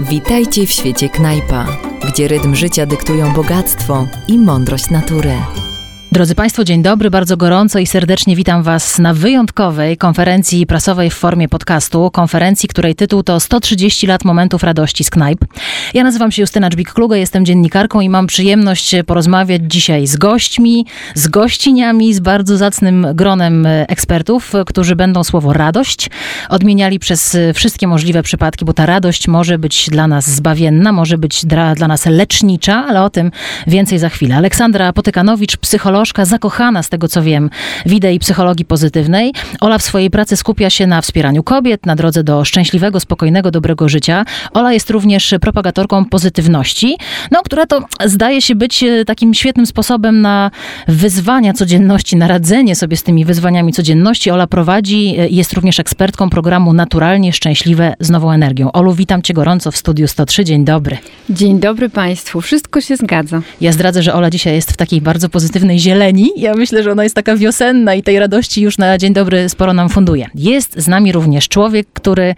Witajcie w świecie knajpa, gdzie rytm życia dyktują bogactwo i mądrość natury. Drodzy Państwo, dzień dobry, bardzo gorąco i serdecznie witam Was na wyjątkowej konferencji prasowej w formie podcastu. Konferencji, której tytuł to 130 lat momentów radości z knajp. Ja nazywam się Justyna Dżbik-Kluga, jestem dziennikarką i mam przyjemność porozmawiać dzisiaj z gośćmi, z gościniami, z bardzo zacnym gronem ekspertów, którzy będą słowo radość odmieniali przez wszystkie możliwe przypadki, bo ta radość może być dla nas zbawienna, może być dla, dla nas lecznicza, ale o tym więcej za chwilę. Aleksandra Potykanowicz, psycholog zakochana z tego co wiem w idei psychologii pozytywnej. Ola w swojej pracy skupia się na wspieraniu kobiet, na drodze do szczęśliwego, spokojnego, dobrego życia. Ola jest również propagatorką pozytywności, no, która to zdaje się być e, takim świetnym sposobem na wyzwania codzienności, na radzenie sobie z tymi wyzwaniami codzienności. Ola prowadzi e, jest również ekspertką programu Naturalnie Szczęśliwe z Nową Energią. Olu, witam cię gorąco w studiu 103. Dzień dobry. Dzień dobry Państwu. Wszystko się zgadza. Ja zdradzę, że Ola dzisiaj jest w takiej bardzo pozytywnej zieleni zieleni. Ja myślę, że ona jest taka wiosenna i tej radości już na dzień dobry sporo nam funduje. Jest z nami również człowiek, który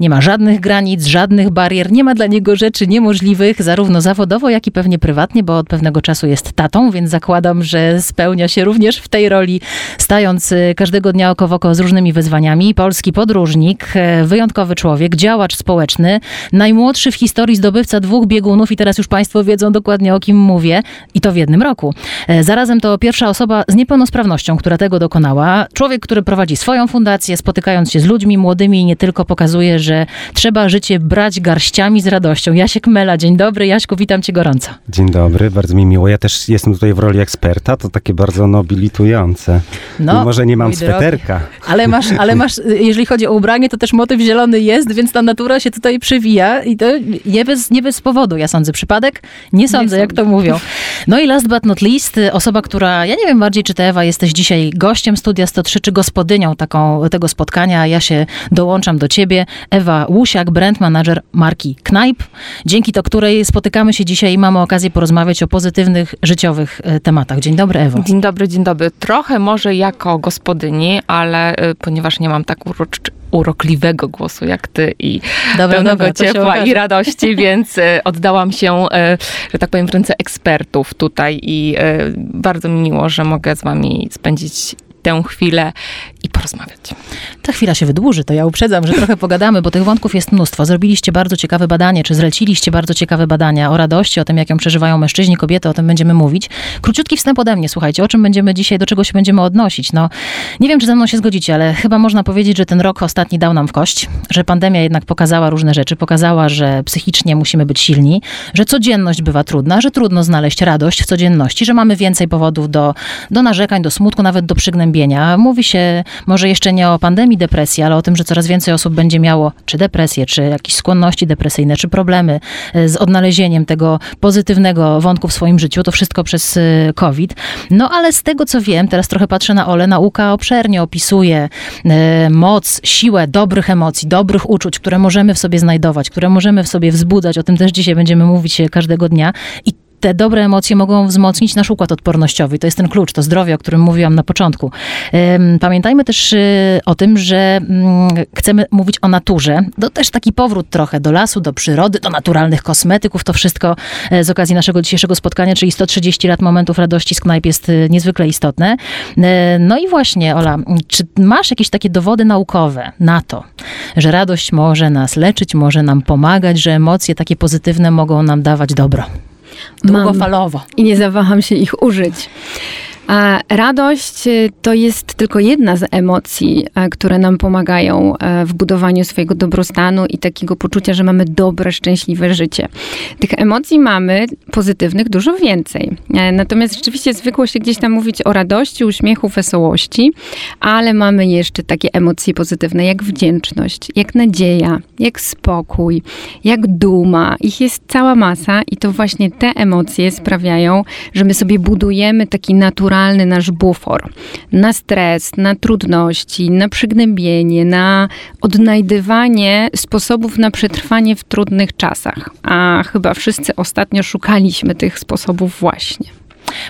nie ma żadnych granic, żadnych barier, nie ma dla niego rzeczy niemożliwych, zarówno zawodowo, jak i pewnie prywatnie, bo od pewnego czasu jest tatą, więc zakładam, że spełnia się również w tej roli, stając y, każdego dnia oko w oko z różnymi wyzwaniami. Polski podróżnik, y, wyjątkowy człowiek, działacz społeczny, najmłodszy w historii zdobywca dwóch biegunów i teraz już Państwo wiedzą dokładnie o kim mówię i to w jednym roku. Y, zarazem to pierwsza osoba z niepełnosprawnością, która tego dokonała. Człowiek, który prowadzi swoją fundację, spotykając się z ludźmi młodymi i nie tylko pokazuje, że trzeba życie brać garściami z radością. Jasiek Mela, dzień dobry. Jaśku, witam cię gorąco. Dzień dobry, bardzo mi miło. Ja też jestem tutaj w roli eksperta, to takie bardzo nobilitujące. No, Mimo, że nie mam sweterka. Ale masz, ale masz, jeżeli chodzi o ubranie, to też motyw zielony jest, więc ta natura się tutaj przewija i to nie bez, nie bez powodu, ja sądzę. Przypadek? Nie sądzę, nie jak to mówią. No i last but not least, osoba, która ja nie wiem bardziej, czy ty Ewa jesteś dzisiaj gościem Studia 103, czy gospodynią taką, tego spotkania. Ja się dołączam do ciebie. Ewa Łusiak, brand manager marki Knajp, dzięki to której spotykamy się dzisiaj i mamy okazję porozmawiać o pozytywnych, życiowych e, tematach. Dzień dobry, Ewo. Dzień dobry, dzień dobry. Trochę może jako gospodyni, ale y, ponieważ nie mam tak uroczy, urokliwego głosu jak ty i dobra, pełnego dobra, ciepła i radości, więc e, oddałam się, e, że tak powiem, w ręce ekspertów tutaj i e, bardzo mi miło, że mogę z wami spędzić tę chwilę i porozmawiać. Ta chwila się wydłuży, to ja uprzedzam, że trochę pogadamy, bo tych wątków jest mnóstwo. Zrobiliście bardzo ciekawe badanie, czy zleciliście bardzo ciekawe badania o radości, o tym, jak ją przeżywają mężczyźni, kobiety, o tym będziemy mówić. Króciutki wstęp ode mnie, słuchajcie, o czym będziemy dzisiaj, do czego się będziemy odnosić. No, nie wiem, czy ze mną się zgodzicie, ale chyba można powiedzieć, że ten rok ostatni dał nam w kość, że pandemia jednak pokazała różne rzeczy, pokazała, że psychicznie musimy być silni, że codzienność bywa trudna, że trudno znaleźć radość w codzienności, że mamy więcej powodów do, do narzekań, do smutku, nawet do przygnębienia. Mówi się może jeszcze nie o pandemii depresji, ale o tym, że coraz więcej osób będzie miało czy depresję, czy jakieś skłonności depresyjne, czy problemy e, z odnalezieniem tego pozytywnego wątku w swoim życiu. To wszystko przez e, COVID. No ale z tego co wiem, teraz trochę patrzę na Ole, nauka obszernie opisuje e, moc, siłę dobrych emocji, dobrych uczuć, które możemy w sobie znajdować, które możemy w sobie wzbudzać. O tym też dzisiaj będziemy mówić każdego dnia. I te dobre emocje mogą wzmocnić nasz układ odpornościowy. To jest ten klucz, to zdrowie, o którym mówiłam na początku. Pamiętajmy też y, o tym, że mm, chcemy mówić o naturze. To też taki powrót trochę do lasu, do przyrody, do naturalnych kosmetyków. To wszystko e, z okazji naszego dzisiejszego spotkania, czyli 130 lat momentów radości z knajp jest y, niezwykle istotne. E, no i właśnie, Ola, czy masz jakieś takie dowody naukowe na to, że radość może nas leczyć, może nam pomagać, że emocje takie pozytywne mogą nam dawać dobro? Długofalowo. Mam. I nie zawaham się ich użyć. A radość y, to jest tylko jedna z emocji, e, które nam pomagają e, w budowaniu swojego dobrostanu i takiego poczucia, że mamy dobre, szczęśliwe życie. Tych emocji mamy pozytywnych dużo więcej. E, natomiast rzeczywiście zwykło się gdzieś tam mówić o radości, uśmiechu, wesołości, ale mamy jeszcze takie emocje pozytywne jak wdzięczność, jak nadzieja, jak spokój, jak duma. Ich jest cała masa i to właśnie te emocje sprawiają, że my sobie budujemy taki naturalny naturalny nasz bufor na stres, na trudności, na przygnębienie, na odnajdywanie sposobów na przetrwanie w trudnych czasach. A chyba wszyscy ostatnio szukaliśmy tych sposobów właśnie.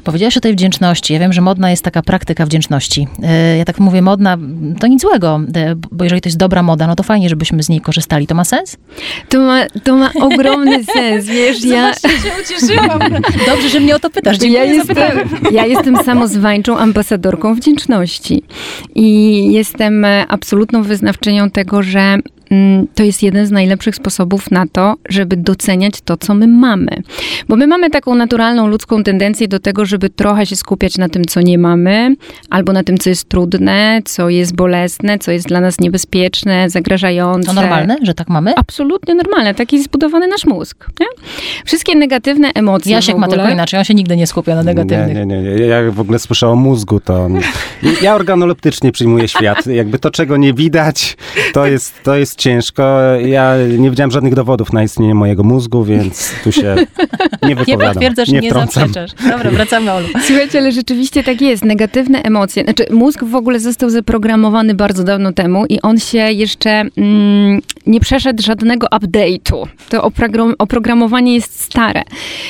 Powiedziałaś o tej wdzięczności. Ja wiem, że modna jest taka praktyka wdzięczności. E, ja tak mówię, modna, to nic złego, e, bo jeżeli to jest dobra moda, no to fajnie, żebyśmy z niej korzystali. To ma sens? To ma, to ma ogromny sens, wiesz, ja... się ucieszyłam. Dobrze, że mnie o to pytasz. Dziękuję ja jestem, ja jestem samozwańczą ambasadorką wdzięczności i jestem absolutną wyznawczynią tego, że to jest jeden z najlepszych sposobów na to, żeby doceniać to, co my mamy. Bo my mamy taką naturalną ludzką tendencję do tego, żeby trochę się skupiać na tym, co nie mamy, albo na tym, co jest trudne, co jest bolesne, co jest dla nas niebezpieczne, zagrażające. To normalne, że tak mamy? Absolutnie normalne. Taki jest zbudowany nasz mózg. Nie? Wszystkie negatywne emocje. Jasiek ma tylko inaczej, on się nigdy nie skupia na negatywnych. Nie, nie, nie. Ja w ogóle słyszę o mózgu, to ja organoleptycznie przyjmuję świat. Jakby to, czego nie widać, to jest, to jest ciężko. Ja nie widziałem żadnych dowodów na istnienie mojego mózgu, więc tu się nie wypowiadam. Nie potwierdzasz, nie, nie zaprzeczasz. Dobra, wracamy Olu. Słuchajcie, ale rzeczywiście tak jest. Negatywne emocje. Znaczy, mózg w ogóle został zaprogramowany bardzo dawno temu i on się jeszcze mm, nie przeszedł żadnego update'u. To oprogramowanie jest stare.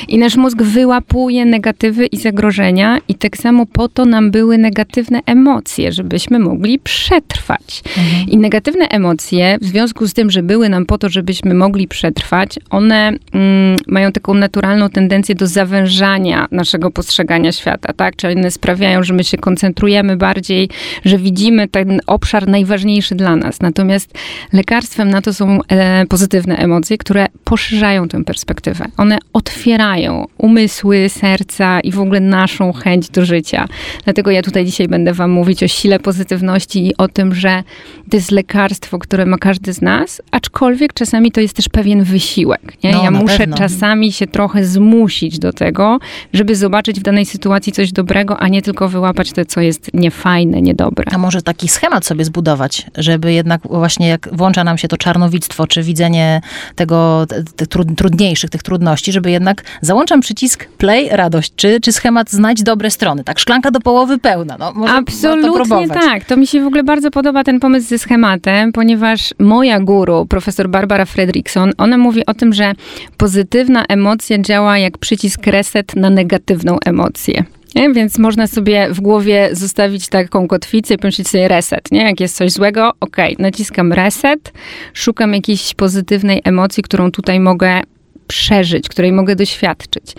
I nasz mózg wyłapuje negatywy i zagrożenia i tak samo po to nam były negatywne emocje, żebyśmy mogli przetrwać. Mhm. I negatywne emocje w związku związku z tym, że były nam po to, żebyśmy mogli przetrwać, one mm, mają taką naturalną tendencję do zawężania naszego postrzegania świata, tak? Czyli one sprawiają, że my się koncentrujemy bardziej, że widzimy ten obszar najważniejszy dla nas. Natomiast lekarstwem na to są e, pozytywne emocje, które poszerzają tę perspektywę. One otwierają umysły, serca i w ogóle naszą chęć do życia. Dlatego ja tutaj dzisiaj będę wam mówić o sile pozytywności i o tym, że to jest lekarstwo, które ma każdy z nas, aczkolwiek czasami to jest też pewien wysiłek. Nie? No, ja muszę pewno. czasami się trochę zmusić do tego, żeby zobaczyć w danej sytuacji coś dobrego, a nie tylko wyłapać to, co jest niefajne, niedobre. A może taki schemat sobie zbudować, żeby jednak właśnie jak włącza nam się to czarnowictwo, czy widzenie tego, tych trudniejszych, tych trudności, żeby jednak załączam przycisk play, radość, czy, czy schemat znać dobre strony, tak? Szklanka do połowy pełna, no może Absolutnie tak. To mi się w ogóle bardzo podoba ten pomysł ze schematem, ponieważ moja guru, profesor Barbara Fredrickson, ona mówi o tym, że pozytywna emocja działa jak przycisk reset na negatywną emocję. Nie? Więc można sobie w głowie zostawić taką kotwicę i pomyśleć sobie reset, nie? Jak jest coś złego, ok, naciskam reset, szukam jakiejś pozytywnej emocji, którą tutaj mogę przeżyć, której mogę doświadczyć.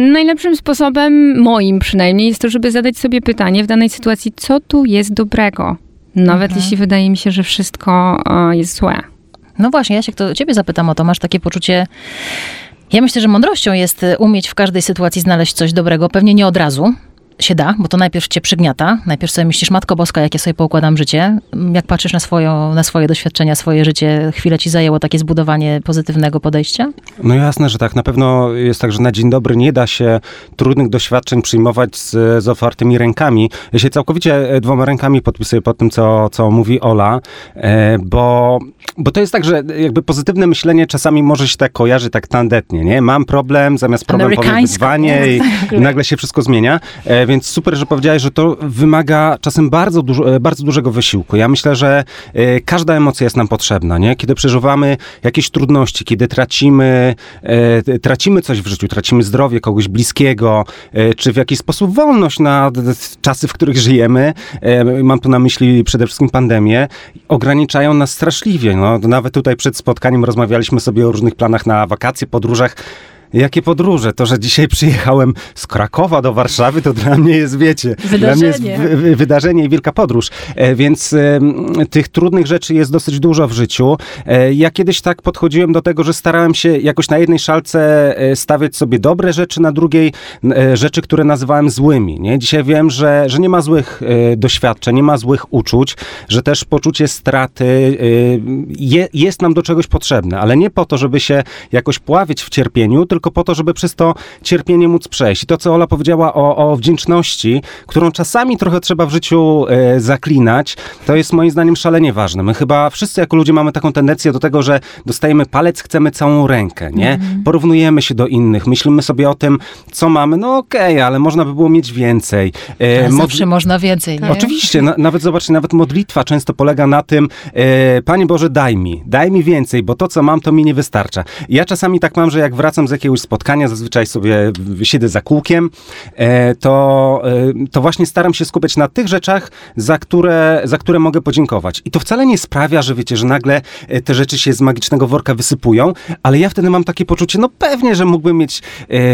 Najlepszym sposobem, moim przynajmniej, jest to, żeby zadać sobie pytanie w danej sytuacji, co tu jest dobrego? Nawet mhm. jeśli wydaje mi się, że wszystko jest złe. No właśnie, ja się to ciebie zapytam o to. Masz takie poczucie ja myślę, że mądrością jest y, umieć w każdej sytuacji znaleźć coś dobrego. Pewnie nie od razu, się da, bo to najpierw cię przygniata. Najpierw sobie myślisz, Matko Boska, jak ja sobie poukładam życie. Jak patrzysz na, swoją, na swoje doświadczenia, swoje życie, chwilę ci zajęło takie zbudowanie pozytywnego podejścia? No jasne, że tak. Na pewno jest tak, że na dzień dobry nie da się trudnych doświadczeń przyjmować z, z otwartymi rękami. Ja się całkowicie e, dwoma rękami podpisuję pod tym, co, co mówi Ola, e, bo, bo to jest tak, że jakby pozytywne myślenie czasami może się tak kojarzy tak tandetnie, nie? Mam problem, zamiast problem powiem wyzwanie i, i nagle się wszystko zmienia. E, więc super, że powiedziałeś, że to wymaga czasem bardzo, dużo, e, bardzo dużego wysiłku. Ja myślę, że e, każda emocja jest nam potrzebna, nie? Kiedy przeżywamy jakieś trudności, kiedy tracimy, tracimy coś w życiu, tracimy zdrowie kogoś bliskiego, czy w jakiś sposób wolność na czasy, w których żyjemy, mam tu na myśli przede wszystkim pandemię, ograniczają nas straszliwie. No, nawet tutaj przed spotkaniem rozmawialiśmy sobie o różnych planach na wakacje, podróżach. Jakie podróże? To, że dzisiaj przyjechałem z Krakowa do Warszawy, to dla mnie jest, wiecie, wydarzenie. dla mnie jest wydarzenie i wielka podróż. E, więc e, tych trudnych rzeczy jest dosyć dużo w życiu. E, ja kiedyś tak podchodziłem do tego, że starałem się jakoś na jednej szalce stawiać sobie dobre rzeczy, na drugiej rzeczy, które nazywałem złymi. Nie? Dzisiaj wiem, że, że nie ma złych doświadczeń, nie ma złych uczuć, że też poczucie straty je, jest nam do czegoś potrzebne, ale nie po to, żeby się jakoś pławić w cierpieniu, tylko tylko po to, żeby przez to cierpienie móc przejść. I to, co Ola powiedziała o, o wdzięczności, którą czasami trochę trzeba w życiu e, zaklinać, to jest moim zdaniem szalenie ważne. My chyba wszyscy jako ludzie mamy taką tendencję do tego, że dostajemy palec, chcemy całą rękę, nie? Mhm. Porównujemy się do innych, myślimy sobie o tym, co mamy, no okej, okay, ale można by było mieć więcej. E. Zawsze można więcej, nie? Oczywiście, na, nawet zobaczcie, nawet modlitwa często polega na tym, e, Panie Boże, daj mi, daj mi więcej, bo to, co mam, to mi nie wystarcza. Ja czasami tak mam, że jak wracam z jakiegoś spotkania, zazwyczaj sobie siedzę za kółkiem, e, to, e, to właśnie staram się skupiać na tych rzeczach, za które, za które mogę podziękować. I to wcale nie sprawia, że wiecie, że nagle e, te rzeczy się z magicznego worka wysypują, ale ja wtedy mam takie poczucie, no pewnie, że mógłbym mieć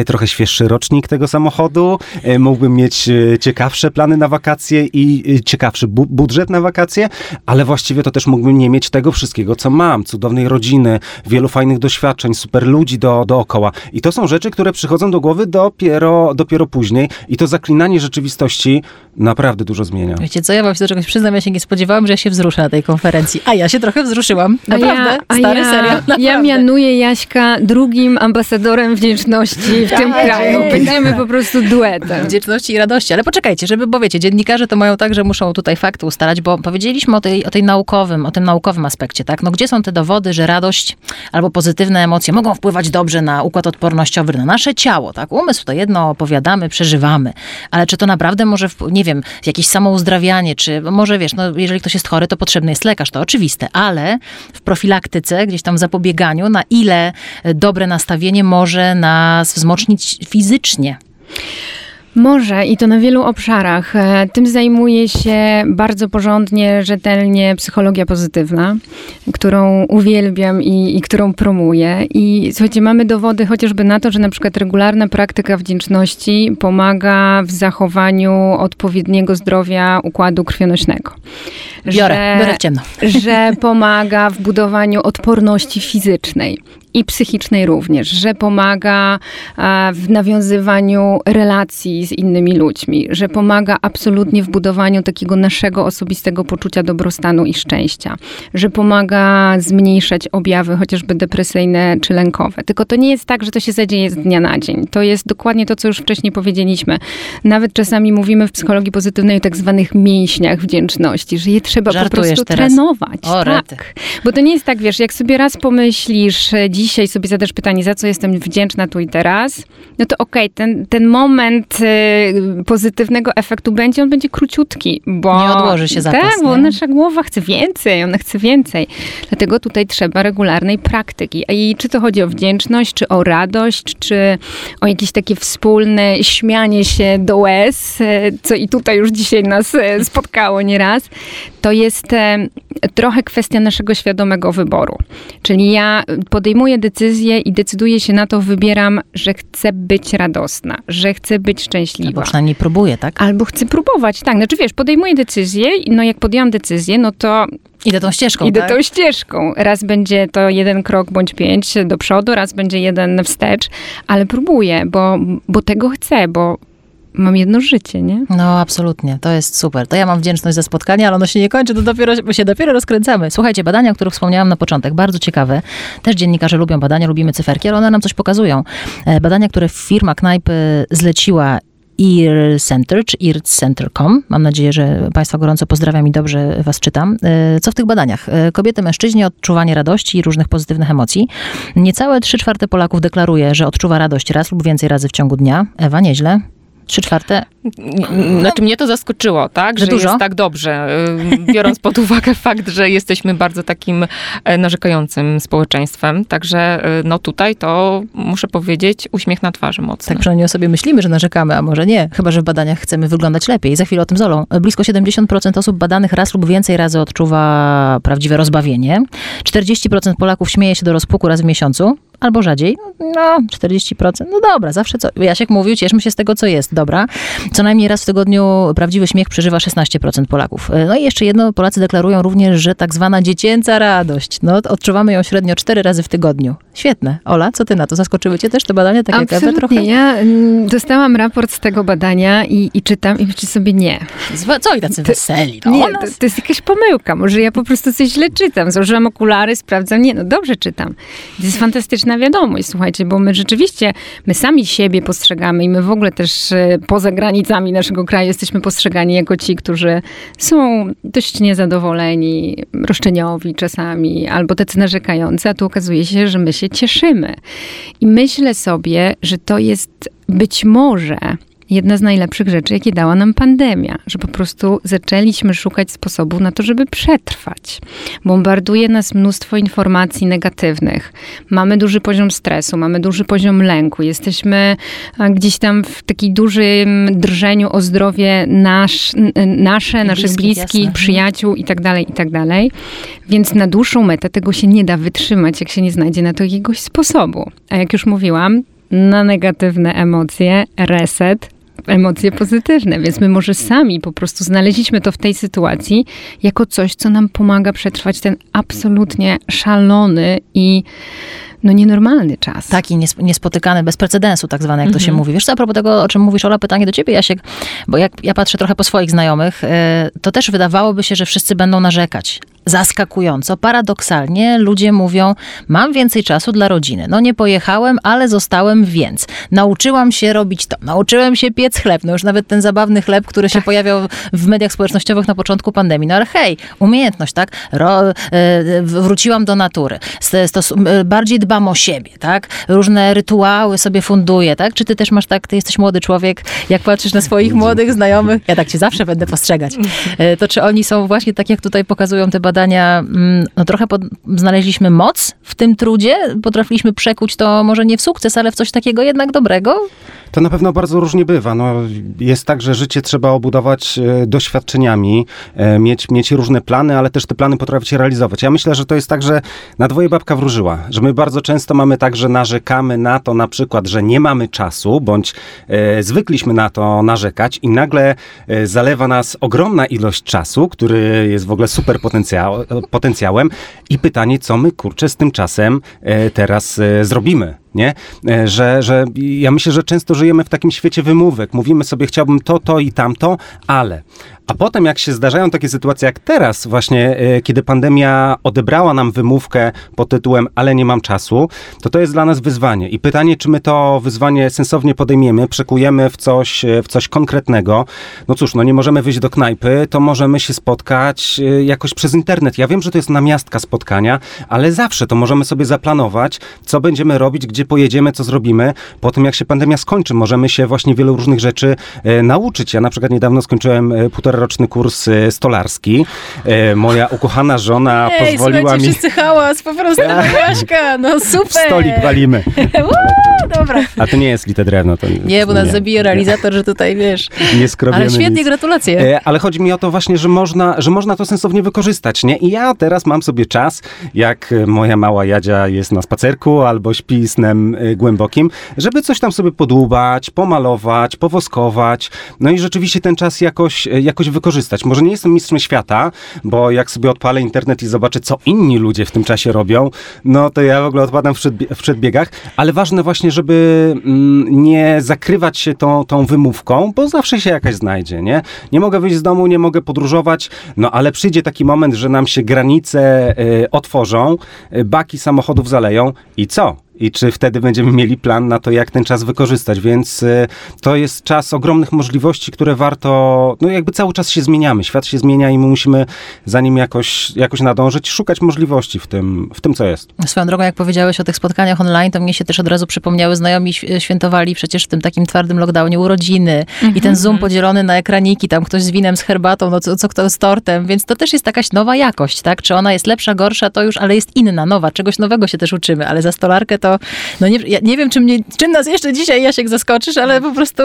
trochę świeższy rocznik tego samochodu, mógłbym mieć ciekawsze plany na wakacje i ciekawszy bu budżet na wakacje, ale właściwie to też mógłbym nie mieć tego wszystkiego, co mam. Cudownej rodziny, wielu fajnych doświadczeń, super ludzi do, dookoła. I to są rzeczy, które przychodzą do głowy dopiero, dopiero później i to zaklinanie rzeczywistości naprawdę dużo zmienia. Wiecie co, ja wam się do czegoś przyznam, ja się nie spodziewałam, że ja się wzruszę na tej konferencji. A ja się trochę wzruszyłam. Naprawdę, a stary, ja, serio. Naprawdę. Ja mianuję Jaśka drugim ambasadorem wdzięczności w tym Tak. kraju. Będziemy po prostu duetem. Wdzięczności i radości. Ale poczekajcie, żeby, bo wiecie, dziennikarze to mają tak, że muszą tutaj fakty ustalać, bo powiedzieliśmy o tej, o tej naukowym, o tym naukowym aspekcie, tak? No gdzie są te dowody, że radość albo pozytywne emocje mogą wpływać dobrze na układ odpornościowy, na nasze ciało, tak? Umysł to jedno opowiadamy, przeżywamy, ale czy to naprawdę może, nie wiem, jakieś samouzdrawianie, czy może wiesz, no jeżeli ktoś jest chory, to potrzebny jest lekarz, to oczywiste, ale w profilaktyce, gdzieś tam w zapobieganiu, na ile dobre nastawienie może nas wzmocnić fizycznie? Może i to na wielu obszarach. E, Tym zajmuje się bardzo porządnie, rzetelnie psychologia pozytywna, którą uwielbiam i, i którą promuję. I słuchajcie, mamy dowody chociażby na to, że na przykład regularna praktyka wdzięczności pomaga w zachowaniu odpowiedniego zdrowia układu krwionośnego. Biorę, biorę w ciemno. że pomaga w budowaniu odporności fizycznej i psychicznej również, że pomaga w nawiązywaniu relacji z innymi ludźmi, że pomaga absolutnie w budowaniu takiego naszego osobistego poczucia dobrostanu i szczęścia, że pomaga zmniejszać objawy chociażby depresyjne czy lękowe. Tylko to nie jest tak, że to się zadzieje z dnia na dzień. To jest dokładnie to, co już wcześniej powiedzieliśmy. Nawet czasami mówimy w psychologii pozytywnej o tak zwanych mięśniach wdzięczności, że je trzeba Żartujesz po prostu teraz. trenować. O, rety. tak. Bo to nie jest tak, wiesz, jak sobie raz pomyślisz, e, dzisiaj sobie zadasz pytanie, za co jestem wdzięczna tu i teraz, no to okej, ten, ten moment e, pozytywnego efektu będzie, on będzie króciutki, bo... Nie odłoży się zapas, Tak, bo nie? nasza głowa chce więcej, ona chce więcej. Dlatego tutaj trzeba regularnej praktyki. I czy to chodzi o wdzięczność, czy o radość, czy o jakieś takie wspólne śmianie się do łez, e, co i tutaj już dzisiaj nas spotkało nieraz, to jest e, trochę kwestia naszego świadomego wyboru. Czyli ja podejmuję decyzję i decyduję się na to, wybieram, że chcę być radosna, że chcę być szczęśliwa. Albo przynajmniej próbuję, tak? Albo chcę próbować, tak. Znaczy wiesz, podejmuję decyzję, i no jak podjęłam decyzję, no to Idę tą ścieżką, idę tak? tą ścieżką. Raz będzie to jeden krok bądź pięć do przodu, raz będzie jeden wstecz, ale próbuję, bo, bo tego chcę, bo mam jedno życie, nie? No, absolutnie. To jest super. To ja mam wdzięczność za spotkanie, ale ono się nie kończy, to dopiero, bo się dopiero rozkręcamy. Słuchajcie, badania, o których wspomniałam na początek, bardzo ciekawe. Też dziennikarze lubią badania, lubimy cyferki, ale one nam coś pokazują. E, Badania, które firma Knajpy zleciła Ear Center, czy earcenter.com. Mam nadzieję, że Państwa gorąco pozdrawiam i dobrze Was czytam. E, Co w tych badaniach? E, Kobiety, mężczyźni, odczuwanie radości i różnych pozytywnych emocji. Niecałe 3 czwarte Polaków deklaruje, że odczuwa radość raz lub więcej razy w ciągu dnia. Ewa, nieźle. 3 czwarte? Znaczy mnie to zaskoczyło, tak, Że dużo? jest tak dobrze, y, biorąc pod uwagę fakt, że jesteśmy bardzo takim e, narzekającym społeczeństwem. Także y, no tutaj to muszę powiedzieć uśmiech na twarzy mocny. Tak przynajmniej o sobie myślimy, że narzekamy, a może nie. Chyba, że w badaniach chcemy wyglądać lepiej. Za chwilę o tym z Olą. Blisko 70% osób badanych raz lub więcej razy odczuwa prawdziwe rozbawienie. 40% Polaków śmieje się do rozpuku raz w miesiącu. Albo rzadziej. No, 40%. No dobra, zawsze co. Jasiek mówił, cieszmy się z tego, co jest. Dobra. Co najmniej raz w tygodniu prawdziwy śmiech przeżywa 16% Polaków. No i jeszcze jedno, Polacy deklarują również, że tak zwana dziecięca radość. No, odczuwamy ją średnio 4 razy w tygodniu. Świetne. Ola, co ty na to? Zaskoczyły cię też te badania, tak jak Ewę trochę? Absolutnie. Ja mm, dostałam raport z tego badania i, i czytam i myślę sobie nie. Co i tacy weseli? No, Nie, to, to jest jakaś pomyłka. Może ja po prostu coś źle czytam. Założyłam okulary, sprawdzam. Nie, no dobrze czytam. To jest fantastyczna wiadomość, słuchajcie, bo my rzeczywiście, my sami siebie postrzegamy i my w ogóle też e, poza granicami naszego kraju jesteśmy postrzegani jako ci, którzy są dość niezadowoleni, roszczeniowi czasami, albo tacy narzekający, a tu okazuje się, że my się cieszymy. I myślę sobie, że to jest być może jedna z najlepszych rzeczy, jakie dała nam pandemia, że po prostu zaczęliśmy szukać sposobu na to, żeby przetrwać. Bombarduje nas mnóstwo informacji negatywnych. Mamy duży poziom stresu, mamy duży poziom lęku, jesteśmy gdzieś tam w takim dużym drżeniu o zdrowie nasz, nasze, I naszych bliskich, bliskich mhm. przyjaciół i tak dalej, i tak dalej. Więc na dłuższą metę tego się nie da wytrzymać, jak się nie znajdzie na to jakiegoś sposobu. A jak już mówiłam, na negatywne emocje, reset, emocje pozytywne, więc my może sami po prostu znaleźliśmy to w tej sytuacji jako coś, co nam pomaga przetrwać ten absolutnie szalony i no nienormalny czas. Taki niespotykany, bez precedensu tak zwany, jak to się mhm. mówi. Wiesz co, a propos tego, o czym mówisz, Ola, pytanie do ciebie, Jasiek, bo jak ja patrzę trochę po swoich znajomych, e, to też wydawałoby się, że wszyscy będą narzekać zaskakująco, paradoksalnie ludzie mówią, mam więcej czasu dla rodziny. No nie pojechałem, ale zostałem więc. Nauczyłam się robić to. Nauczyłem się piec chleb. No już nawet ten zabawny chleb, który się tak. pojawiał w mediach społecznościowych na początku pandemii. No ale hej, umiejętność, tak? Ro, e, wróciłam do natury. Stos, bardziej dbam o siebie, tak? Różne rytuały sobie funduję, tak? Czy ty też masz tak, ty jesteś młody człowiek, jak patrzysz na swoich młodych znajomych, ja tak cię zawsze będę postrzegać, e, to czy oni są właśnie tak, jak tutaj pokazują te badania, mm, no trochę pod, znaleźliśmy moc w tym trudzie, potrafiliśmy przekuć to może nie w sukces, ale w coś takiego jednak dobrego? To na pewno bardzo różnie bywa. No, jest tak, że życie trzeba obudować e, doświadczeniami, e, mieć, mieć różne plany, ale też te plany potrafić realizować. Ja myślę, że to jest tak, że na dwoje babka wróżyła, że my bardzo często mamy tak, że narzekamy na to na przykład, że nie mamy czasu, bądź e, zwykliśmy na to narzekać i nagle e, zalewa nas ogromna ilość czasu, który jest w ogóle super potencjał, potencjałem i pytanie, co my kurczę z tym czasem e, teraz e, zrobimy nie? E, że, że ja myślę, że często żyjemy w takim świecie wymówek. Mówimy sobie, chciałbym to, to i tamto, ale. A potem, jak się zdarzają takie sytuacje jak teraz, właśnie e, kiedy pandemia odebrała nam wymówkę pod tytułem Ale nie mam czasu, to to jest dla nas wyzwanie. I pytanie, czy my to wyzwanie sensownie podejmiemy, przekujemy w coś, e, w coś konkretnego. No cóż, no nie możemy wyjść do knajpy, to możemy się spotkać jakoś przez internet. Ja wiem, że to jest namiastka spotkania, ale zawsze to możemy sobie zaplanować, co będziemy robić, gdzie pojedziemy, co zrobimy. Po tym, jak się pandemia skończy, możemy się właśnie wielu różnych rzeczy e, nauczyć. Ja na przykład niedawno skończyłem e, półtoraroczny kurs e, stolarski. E, moja ukochana żona Ej, pozwoliła mi... wszyscy hałas, po prostu Jaśka, no super. Stolik walimy. dobra. A to nie jest lite drewno. To nie, bo nas nie. zabije realizator, że tutaj, wiesz... Nie Ale świetnie, nic. gratulacje. E, ale chodzi mi o to właśnie, że można, że można to sensownie wykorzystać, nie? I ja teraz mam sobie czas, jak moja mała Jadzia jest na spacerku albo śpi snem Y, głębokim, żeby coś tam sobie podłubać, pomalować, powoskować, no i rzeczywiście ten czas jakoś, jakoś wykorzystać. Może nie jestem mistrzem świata, bo jak sobie odpalę internet i zobaczę, co inni ludzie w tym czasie robią, no to ja w ogóle odpadam w, przedbie- w przedbiegach, ale ważne właśnie, żeby mm, nie zakrywać się tą, tą wymówką, bo zawsze się jakaś znajdzie, nie? Nie mogę wyjść z domu, nie mogę podróżować, no ale przyjdzie taki moment, że nam się granice y, otworzą, y, baki samochodów zaleją i co? I czy wtedy będziemy mieli plan na to, jak ten czas wykorzystać. Więc y, to jest czas ogromnych możliwości, które warto, no jakby cały czas się zmieniamy. Świat się zmienia i my musimy za nim jakoś, jakoś nadążyć, szukać możliwości w tym, w tym, co jest. Swoją drogą, jak powiedziałeś o tych spotkaniach online, to mnie się też od razu przypomniały, znajomi świętowali przecież w tym takim twardym lockdownie urodziny mhm. i ten Zoom mhm. podzielony na ekraniki, tam ktoś z winem, z herbatą, no co, co kto z tortem, więc to też jest jakaś nowa jakość, tak? Czy ona jest lepsza, gorsza, to już, ale jest inna, nowa, czegoś nowego się też uczymy, ale za stolarkę to no nie, ja nie wiem, czy mnie, czym nas jeszcze dzisiaj, Jasiek, zaskoczysz, ale po prostu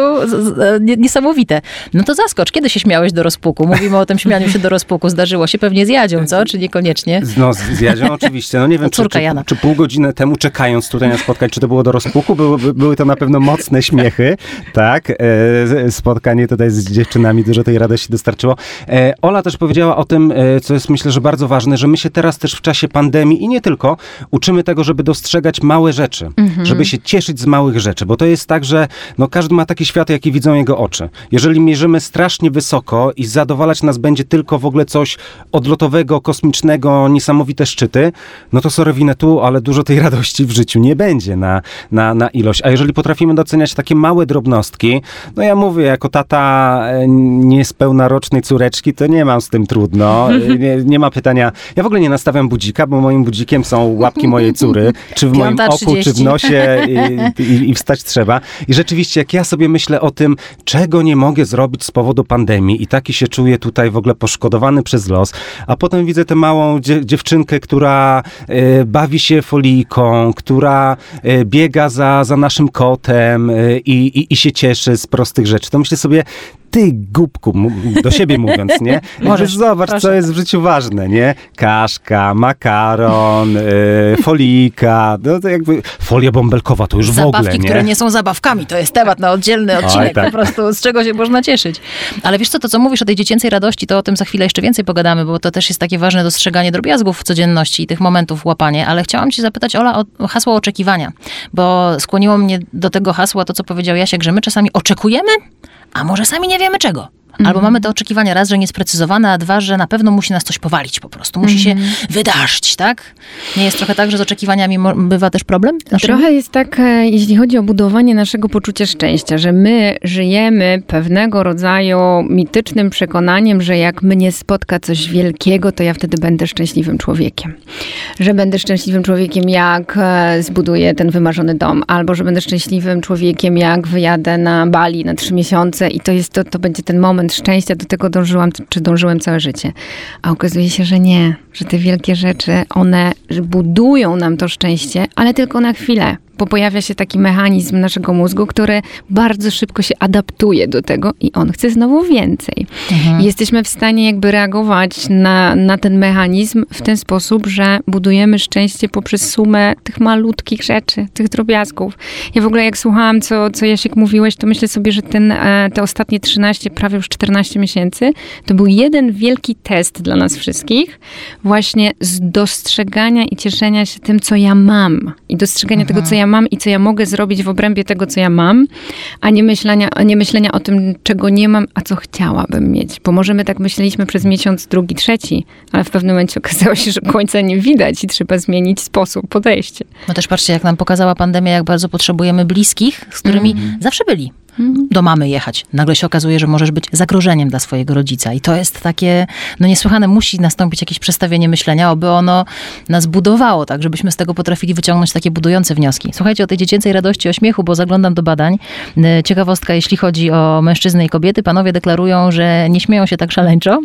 niesamowite. No to zaskocz. Kiedy się śmiałeś do rozpuku? Mówimy o tym śmianiu się do rozpuku. Zdarzyło się pewnie z Jadzią, co? Czy niekoniecznie? No z Jadzią oczywiście. No nie wiem, czy, czy, czy, pół godziny temu czekając tutaj na spotkanie, czy to było do rozpuku? Były, były to na pewno mocne śmiechy, tak? E, spotkanie tutaj z dziewczynami dużo tej radości dostarczyło. E, Ola też powiedziała o tym, e, co jest myślę, że bardzo ważne, że my się teraz też w czasie pandemii i nie tylko uczymy tego, żeby dostrzegać małe rzeczy, mhm. żeby się cieszyć z małych rzeczy, bo to jest tak, że no, każdy ma takie światy, jakie widzą jego oczy. Jeżeli mierzymy strasznie wysoko i zadowalać nas będzie tylko w ogóle coś odlotowego, kosmicznego, niesamowite szczyty, no to sorry tu, ale dużo tej radości w życiu nie będzie na, na, na ilość. A jeżeli potrafimy doceniać takie małe drobnostki, no ja mówię, jako tata e, niespełna rocznej córeczki, to nie mam z tym trudno. Nie, nie ma pytania. Ja w ogóle nie nastawiam budzika, bo moim budzikiem są łapki mojej córy, czy w moim oku, czy w 30. nosie i, i, i wstać trzeba. I rzeczywiście, jak ja sobie myślę o tym, czego nie mogę zrobić z powodu pandemii i taki się czuję tutaj w ogóle poszkodowany przez los, a potem widzę tę małą dzie dziewczynkę, która e, bawi się folijką, która e, biega za, za naszym kotem i, i, i się cieszy z prostych rzeczy, to myślę sobie, ty głupku, do siebie mówiąc, nie? Możesz, zobacz, proszę. co jest w życiu ważne, nie? Kaszka, makaron, y, folika, no to jakby folia bąbelkowa to już w Zabawki, ogóle, nie? które nie są zabawkami, to jest temat na oddzielny odcinek, tak. po prostu z czego się można cieszyć. Ale wiesz co, to co mówisz o tej dziecięcej radości, to o tym za chwilę jeszcze więcej pogadamy, bo to też jest takie ważne dostrzeganie drobiazgów w codzienności i tych momentów łapanie, ale chciałam cię zapytać, Ola, o hasło oczekiwania, bo skłoniło mnie do tego hasła to, co powiedział Jasiek, że my czasami oczekujemy, a może sami nie wiemy czego. Albo mamy te oczekiwania raz, że niesprecyzowane, a dwa, że na pewno musi nas coś powalić po prostu. Musi się wydarzyć, tak? Nie jest trochę tak, że z oczekiwaniami bywa też problem? Naszymi? Trochę jest tak, e, jeśli chodzi o budowanie naszego poczucia szczęścia, że my żyjemy pewnego rodzaju mitycznym przekonaniem, że jak mnie spotka coś wielkiego, to ja wtedy będę szczęśliwym człowiekiem. Że będę szczęśliwym człowiekiem, jak e, zbuduję ten wymarzony dom, albo że będę szczęśliwym człowiekiem, jak wyjadę na Bali na trzy miesiące i to, jest, to, to będzie ten moment szczęścia, do tego dążyłam, czy dążyłem całe życie. A okazuje się, że nie, że te wielkie rzeczy, one budują nam to szczęście, ale tylko na chwilę. Bo pojawia się taki mechanizm naszego mózgu, który bardzo szybko się adaptuje do tego i on chce znowu więcej. Mhm. Jesteśmy w stanie jakby reagować na, na ten mechanizm w ten sposób, że budujemy szczęście poprzez sumę tych malutkich rzeczy, tych drobiazgów. Ja w ogóle jak słuchałam, co, co Jasiek mówiłeś, to myślę sobie, że ten, e, te ostatnie 13, prawie już 14 miesięcy, to był jeden wielki test dla nas wszystkich, właśnie z dostrzegania i cieszenia się tym, co ja mam. I dostrzegania tego, co ja mam i co ja mogę zrobić w obrębie tego, co ja mam, a nie myślenia, nie myślenia o tym, czego nie mam, a co chciałabym mieć. Bo może my tak myśleliśmy przez miesiąc, drugi, trzeci, ale w pewnym momencie okazało się, że końca nie widać i trzeba zmienić sposób, podejście. No też patrzcie, jak nam pokazała pandemia, jak bardzo potrzebujemy bliskich, z którymi zawsze byli. Do mamy jechać. Nagle się okazuje, że możesz być zagrożeniem dla swojego rodzica. I to jest takie, no niesłychane, musi nastąpić jakieś przestawienie myślenia, aby ono nas budowało, tak, żebyśmy z tego potrafili wyciągnąć takie budujące wnioski. Słuchajcie o tej dziecięcej radości, o śmiechu, bo zaglądam do badań. E, Ciekawostka, jeśli chodzi o mężczyzny i kobiety, panowie deklarują, że nie śmieją się tak szaleńczo,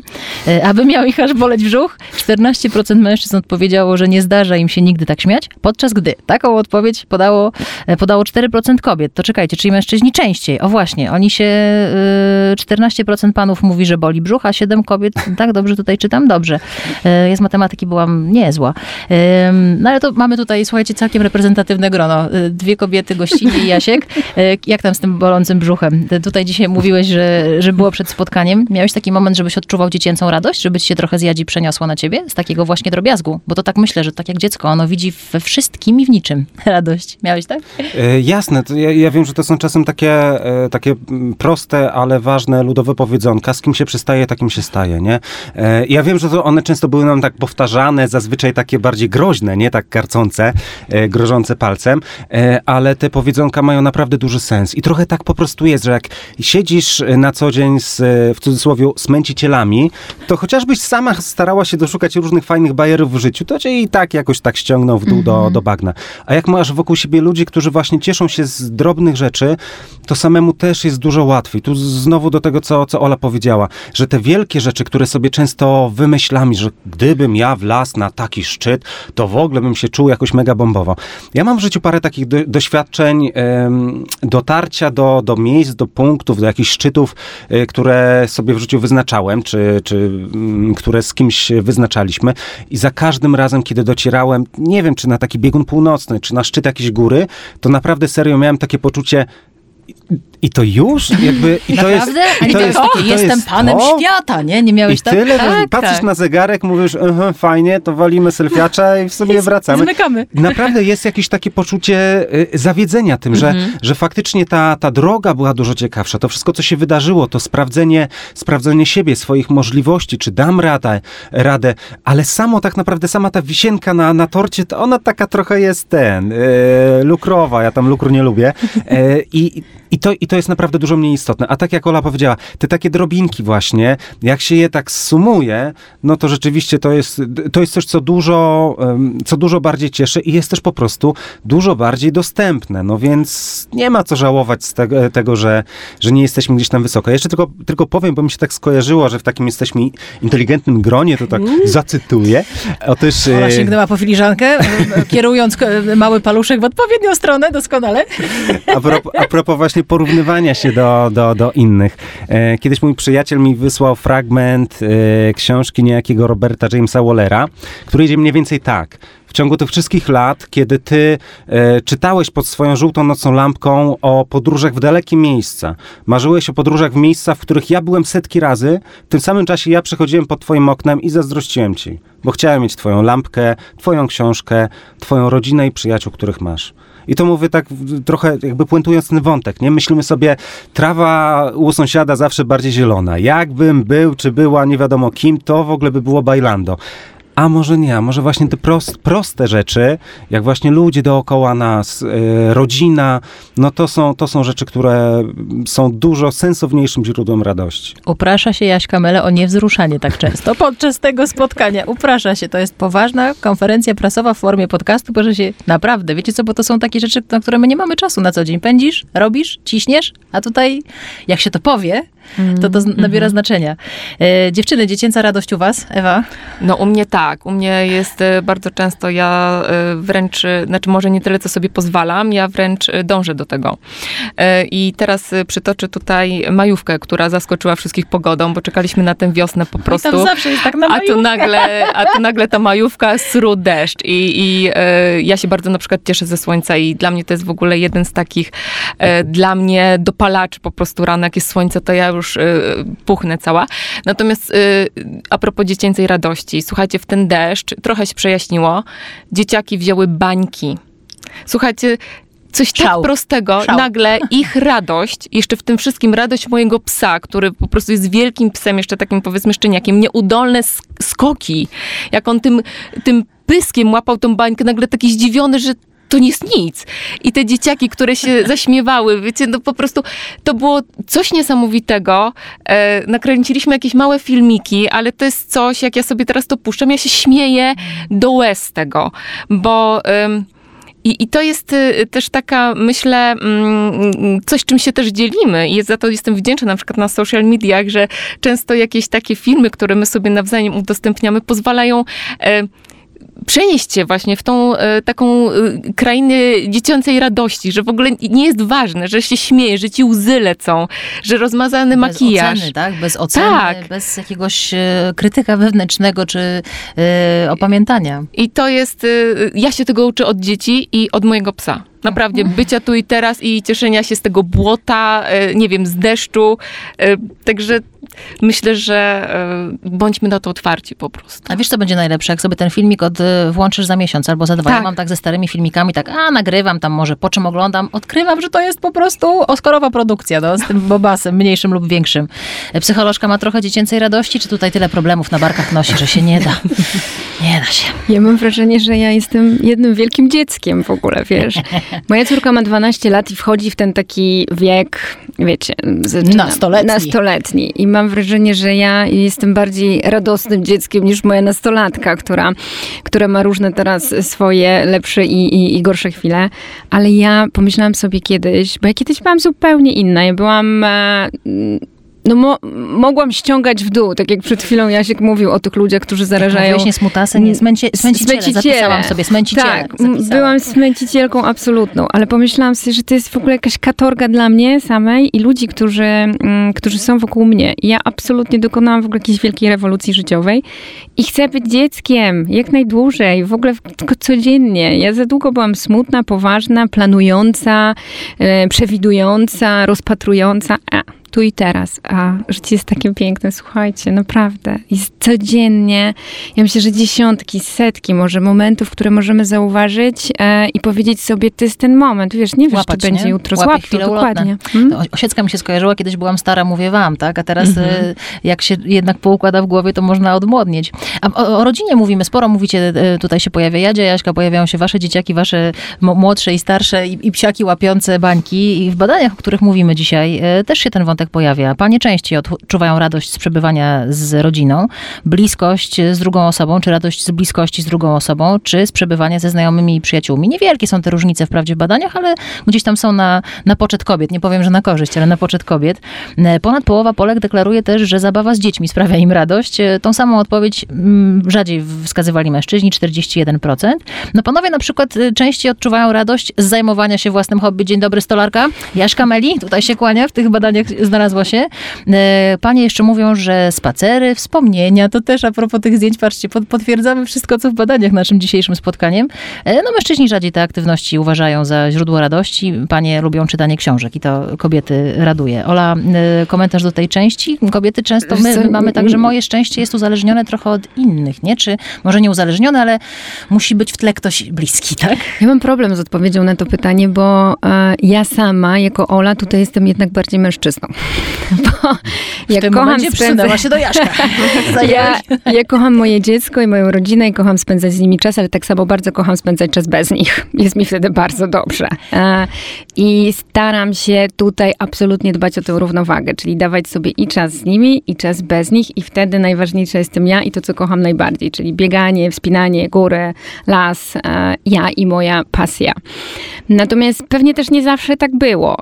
e, aby miał ich aż boleć brzuch. 14% mężczyzn odpowiedziało, że nie zdarza im się nigdy tak śmiać, podczas gdy taką odpowiedź podało, e, podało 4% kobiet. To czekajcie, czyli mężczyźni częściej. O właśnie, oni się, y, 14% panów mówi, że boli brzuch, a 7 kobiet, tak dobrze tutaj czytam? Dobrze. Y, Ja z matematyki byłam niezła. No ale to mamy tutaj, słuchajcie, całkiem reprezentatywne grono. Y, Dwie kobiety, gościnie i Jasiek. Y, Jak tam z tym bolącym brzuchem? Tutaj dzisiaj mówiłeś, że, że było przed spotkaniem. Miałeś taki moment, żebyś odczuwał dziecięcą radość, żeby ci się trochę zjadzi przeniosło na ciebie? Z takiego właśnie drobiazgu? Bo to tak myślę, że tak jak dziecko, ono widzi we wszystkim i w niczym radość. Miałeś tak? Jasne, ja, ja wiem, że to są czasem takie, takie mm, proste, ale ważne ludowe powiedzonka. Z kim się przystaje, takim się staje, nie? E, Ja wiem, że to one często były nam tak powtarzane, zazwyczaj takie bardziej groźne, nie tak karcące, e, grożące palcem, e, ale te powiedzonka mają naprawdę duży sens. I trochę tak po prostu jest, że jak siedzisz e, na co dzień z, e, w cudzysłowie, smęcicielami, to chociażbyś sama starała się doszukać różnych fajnych bajerów w życiu, to cię i tak jakoś tak ściągną w dół do, do bagna. A jak masz wokół siebie ludzi, którzy właśnie cieszą się z drobnych rzeczy, to samemu też jest dużo łatwiej. Tu znowu do tego, co, co Ola powiedziała, że te wielkie rzeczy, które sobie często wymyślamy, że gdybym ja wlazł na taki szczyt, to w ogóle bym się czuł jakoś mega bombowo. Ja mam w życiu parę takich do, doświadczeń em, dotarcia do, do miejsc, do punktów, do jakichś szczytów, y, które sobie w życiu wyznaczałem, czy, czy mm, które z kimś wyznaczaliśmy. I za każdym razem, kiedy docierałem, nie wiem, czy na taki biegun północny, czy na szczyt jakiejś góry, to naprawdę serio miałem takie poczucie, i to już? Jakby, i to jest, Naprawdę? I to jest, to jestem jest panem to? świata, nie? Nie miałeś I tak? tyle, tak, patrzysz tak. na zegarek, mówisz, "Aha, fajnie, to walimy selfiacza i w sobie wracamy. Zmykamy. Naprawdę jest jakieś takie poczucie y, zawiedzenia tym, że, że faktycznie ta, ta droga była dużo ciekawsza. To wszystko, co się wydarzyło, to sprawdzenie, sprawdzenie siebie, swoich możliwości, czy dam radę, radę, ale samo tak naprawdę, sama ta wisienka na, na torcie, to ona taka trochę jest ten, y, lukrowa, ja tam lukru nie lubię. E, I, i, to, I to jest naprawdę dużo mniej istotne. A tak jak Ola powiedziała, te takie drobinki właśnie, jak się je tak sumuje, no to rzeczywiście to jest, to jest coś, co dużo, co dużo bardziej cieszy i jest też po prostu dużo bardziej dostępne. No więc nie ma co żałować z tego, tego że, że nie jesteśmy gdzieś tam wysoko. Jeszcze tylko, tylko powiem, bo mi się tak skojarzyło, że w takim jesteśmy inteligentnym gronie, to tak zacytuję. Otóż... Ola e, sięgnęła po filiżankę, e, kierując e, mały paluszek w odpowiednią stronę, doskonale. A propos, a propos właśnie porównywania się do, do, do innych. E, Kiedyś mój przyjaciel mi wysłał fragment e, książki niejakiego Roberta Jamesa Wallera, który idzie mniej więcej tak. W ciągu tych wszystkich lat, kiedy ty e, czytałeś pod swoją żółtą nocną lampką o podróżach w dalekie miejsca, marzyłeś o podróżach w miejsca, w których ja byłem setki razy, w tym samym czasie ja przechodziłem pod twoim oknem i zazdrościłem ci, bo chciałem mieć twoją lampkę, twoją książkę, twoją rodzinę i przyjaciół, których masz. I to mówię tak trochę jakby puentując ten wątek, nie? Myślimy sobie, trawa u sąsiada zawsze bardziej zielona. Jakbym był, czy była, nie wiadomo kim, to w ogóle by było bailando. A może nie, a może właśnie te prost, proste rzeczy, jak właśnie ludzie dookoła nas, e, rodzina, no to są, to są rzeczy, które są dużo sensowniejszym źródłem radości. Uprasza się Jaśka Mele o niewzruszanie tak często podczas tego spotkania. Uprasza się. To jest poważna konferencja prasowa w formie podcastu, proszę się naprawdę. Wiecie co, bo to są takie rzeczy, na które my nie mamy czasu na co dzień. Pędzisz, robisz, ciśniesz, a tutaj jak się to powie, to to z- nabiera znaczenia. E, dziewczyny, dziecięca radość u was, Ewa? No u mnie tak, u mnie jest e, bardzo często, ja e, wręcz, e, znaczy może nie tyle, co sobie pozwalam, ja wręcz dążę do tego. I teraz przytoczę tutaj majówkę, która zaskoczyła wszystkich pogodą, bo czekaliśmy na tę wiosnę po I prostu. tam zawsze jest tak na A tu nagle, a tu nagle ta majówka, sru deszcz i, i ja się bardzo na przykład cieszę ze słońca i dla mnie to jest w ogóle jeden z takich dla mnie dopalaczy po prostu rano, jak jest słońce, to ja już puchnę cała. Natomiast a propos dziecięcej radości, słuchajcie, w ten deszcz trochę się przejaśniło, dzieciaki wzięły bańki. Słuchajcie, coś tak Szał. prostego, Szał. nagle ich radość, jeszcze w tym wszystkim radość mojego psa, który po prostu jest wielkim psem, jeszcze takim powiedzmy szczeniakiem, nieudolne sk- skoki, jak on tym, tym pyskiem łapał tą bańkę, nagle taki zdziwiony, że to nie jest nic. I te dzieciaki, które się zaśmiewały, wiecie, no po prostu to było coś niesamowitego. E, nakręciliśmy jakieś małe filmiki, ale to jest coś, jak ja sobie teraz to puszczam, ja się śmieję do łez z tego, bo... i, I to jest y, też taka, myślę, mm, coś, czym się też dzielimy. I za to jestem wdzięczna na przykład na social mediach, że często jakieś takie filmy, które my sobie nawzajem udostępniamy, pozwalają e, przenieść się właśnie w tą e, taką e, krainę dziecięcej radości, że w ogóle nie jest ważne, że się śmieje, że ci łzy lecą, że rozmazany Bez makijaż. oceny, tak? Bez oceny, Tak. bez jakiegoś e, krytyka wewnętrznego czy opamiętania. I to jest, ja się tego uczę od dzieci i od mojego psa. Naprawdę, bycia tu i teraz i cieszenia się z tego błota, nie wiem, z deszczu. Także myślę, że y, bądźmy na to otwarci po prostu. A wiesz, co będzie najlepsze? Jak sobie ten filmik od, e, włączysz za miesiąc albo za dwa. Ja Tak. mam tak ze starymi filmikami, tak, a nagrywam tam może, po czym oglądam, odkrywam, że to jest po prostu Oscarowa produkcja, no, z tym bobasem, mniejszym lub większym. E, Psycholożka ma trochę dziecięcej radości, czy tutaj tyle problemów na barkach nosi, że się nie da? Nie da się. Ja mam wrażenie, że ja jestem jednym wielkim dzieckiem w ogóle, wiesz. Moja córka ma 12 lat i wchodzi w ten taki wiek, wiecie, zaczyna- Nastoletni. nastoletni. I mam wrażenie, że ja jestem bardziej radosnym dzieckiem niż moja nastolatka, która, która ma różne teraz swoje lepsze i, i, i gorsze chwile. Ale ja pomyślałam sobie kiedyś, bo ja kiedyś byłam zupełnie inna. Ja byłam... No mo- mogłam ściągać w dół, tak jak przed chwilą Jasiek mówił o tych ludziach, którzy zarażają Mówiłeś nie smutasy, nie smęcie, smęciciele. Smęciciele. Zapisałam sobie, smęciciele. Tak, Zapisałam. byłam smęcicielką absolutną, ale pomyślałam sobie, że to jest w ogóle jakaś katorga dla mnie samej i ludzi, którzy, mm, którzy są wokół mnie. I ja absolutnie dokonałam w ogóle jakiejś wielkiej rewolucji życiowej i chcę być dzieckiem jak najdłużej, w ogóle tylko codziennie. Ja za długo byłam smutna, poważna, planująca, e, przewidująca, rozpatrująca. A, tu i teraz. A życie jest takie piękne, słuchajcie, naprawdę. Jest codziennie, ja myślę, że dziesiątki, setki może momentów, które możemy zauważyć e, i powiedzieć sobie, to jest ten moment. Wiesz, nie wiesz, Łapać, czy będzie nie? jutro. Łapie Złap to, dokładnie. Hmm? No, Osiecka mi się skojarzyła, kiedyś byłam stara, mówię wam, tak? A teraz Mhm. e, jak się jednak poukłada w głowie, to można odmłodnieć. A o, o rodzinie mówimy sporo, mówicie, e, tutaj się pojawia Jadzia, Jaśka, pojawiają się wasze dzieciaki, wasze młodsze i starsze i, i psiaki łapiące bańki. I w badaniach, o których mówimy dzisiaj, e, też się ten wątek pojawia. Panie częściej odczuwają radość z przebywania z rodziną, bliskość z drugą osobą, czy radość z bliskości z drugą osobą, czy z przebywania ze znajomymi i przyjaciółmi. Niewielkie są te różnice wprawdzie w badaniach, ale gdzieś tam są na, na poczet kobiet. Nie powiem, że na korzyść, ale na poczet kobiet. E, Ponad połowa Polek deklaruje też, że zabawa z dziećmi sprawia im radość. E, Tą samą odpowiedź mm, rzadziej wskazywali mężczyźni, 41%. No panowie na przykład e, częściej odczuwają radość z zajmowania się własnym hobby. Dzień dobry, stolarka. Jaśka Meli, tutaj się kłania, w tych badaniach znalazła się. E, Panie jeszcze mówią, że spacery, wspomnienia, to też a propos tych zdjęć, patrzcie, potwierdzamy wszystko, co w badaniach naszym dzisiejszym spotkaniem. E, No mężczyźni rzadziej te aktywności uważają za źródło radości. Panie lubią czytanie książek i to kobiety raduje. Ola, e, komentarz do tej części. Kobiety często, my, my mamy tak, że moje szczęście jest uzależnione trochę od innych, nie? Czy może nie uzależnione, ale musi być w tle ktoś bliski, tak? Ja mam problem z odpowiedzią na to pytanie, bo ja sama, jako Ola, tutaj jestem jednak bardziej mężczyzną. Bo ja kocham przydała się do Jaszka. Ja, ja kocham moje dziecko i moją rodzinę i kocham spędzać z nimi czas, ale tak samo bardzo kocham spędzać czas bez nich. Jest mi wtedy bardzo dobrze. E, I staram się tutaj absolutnie dbać o tę równowagę, czyli dawać sobie i czas z nimi, i czas bez nich i wtedy najważniejsza jestem ja i to, co kocham najbardziej, czyli bieganie, wspinanie, góry, las, e, ja i moja pasja. Natomiast pewnie też nie zawsze tak było.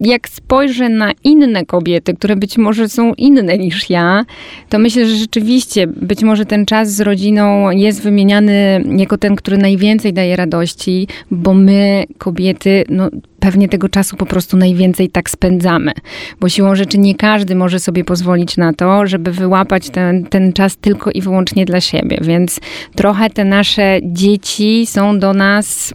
Jak spojrzę na inne kobiety, które być może są inne niż ja, to myślę, że rzeczywiście być może ten czas z rodziną jest wymieniany jako ten, który najwięcej daje radości, bo my, kobiety, no pewnie tego czasu po prostu najwięcej tak spędzamy. Bo siłą rzeczy nie każdy może sobie pozwolić na to, żeby wyłapać ten, ten czas tylko i wyłącznie dla siebie. Więc trochę te nasze dzieci są do nas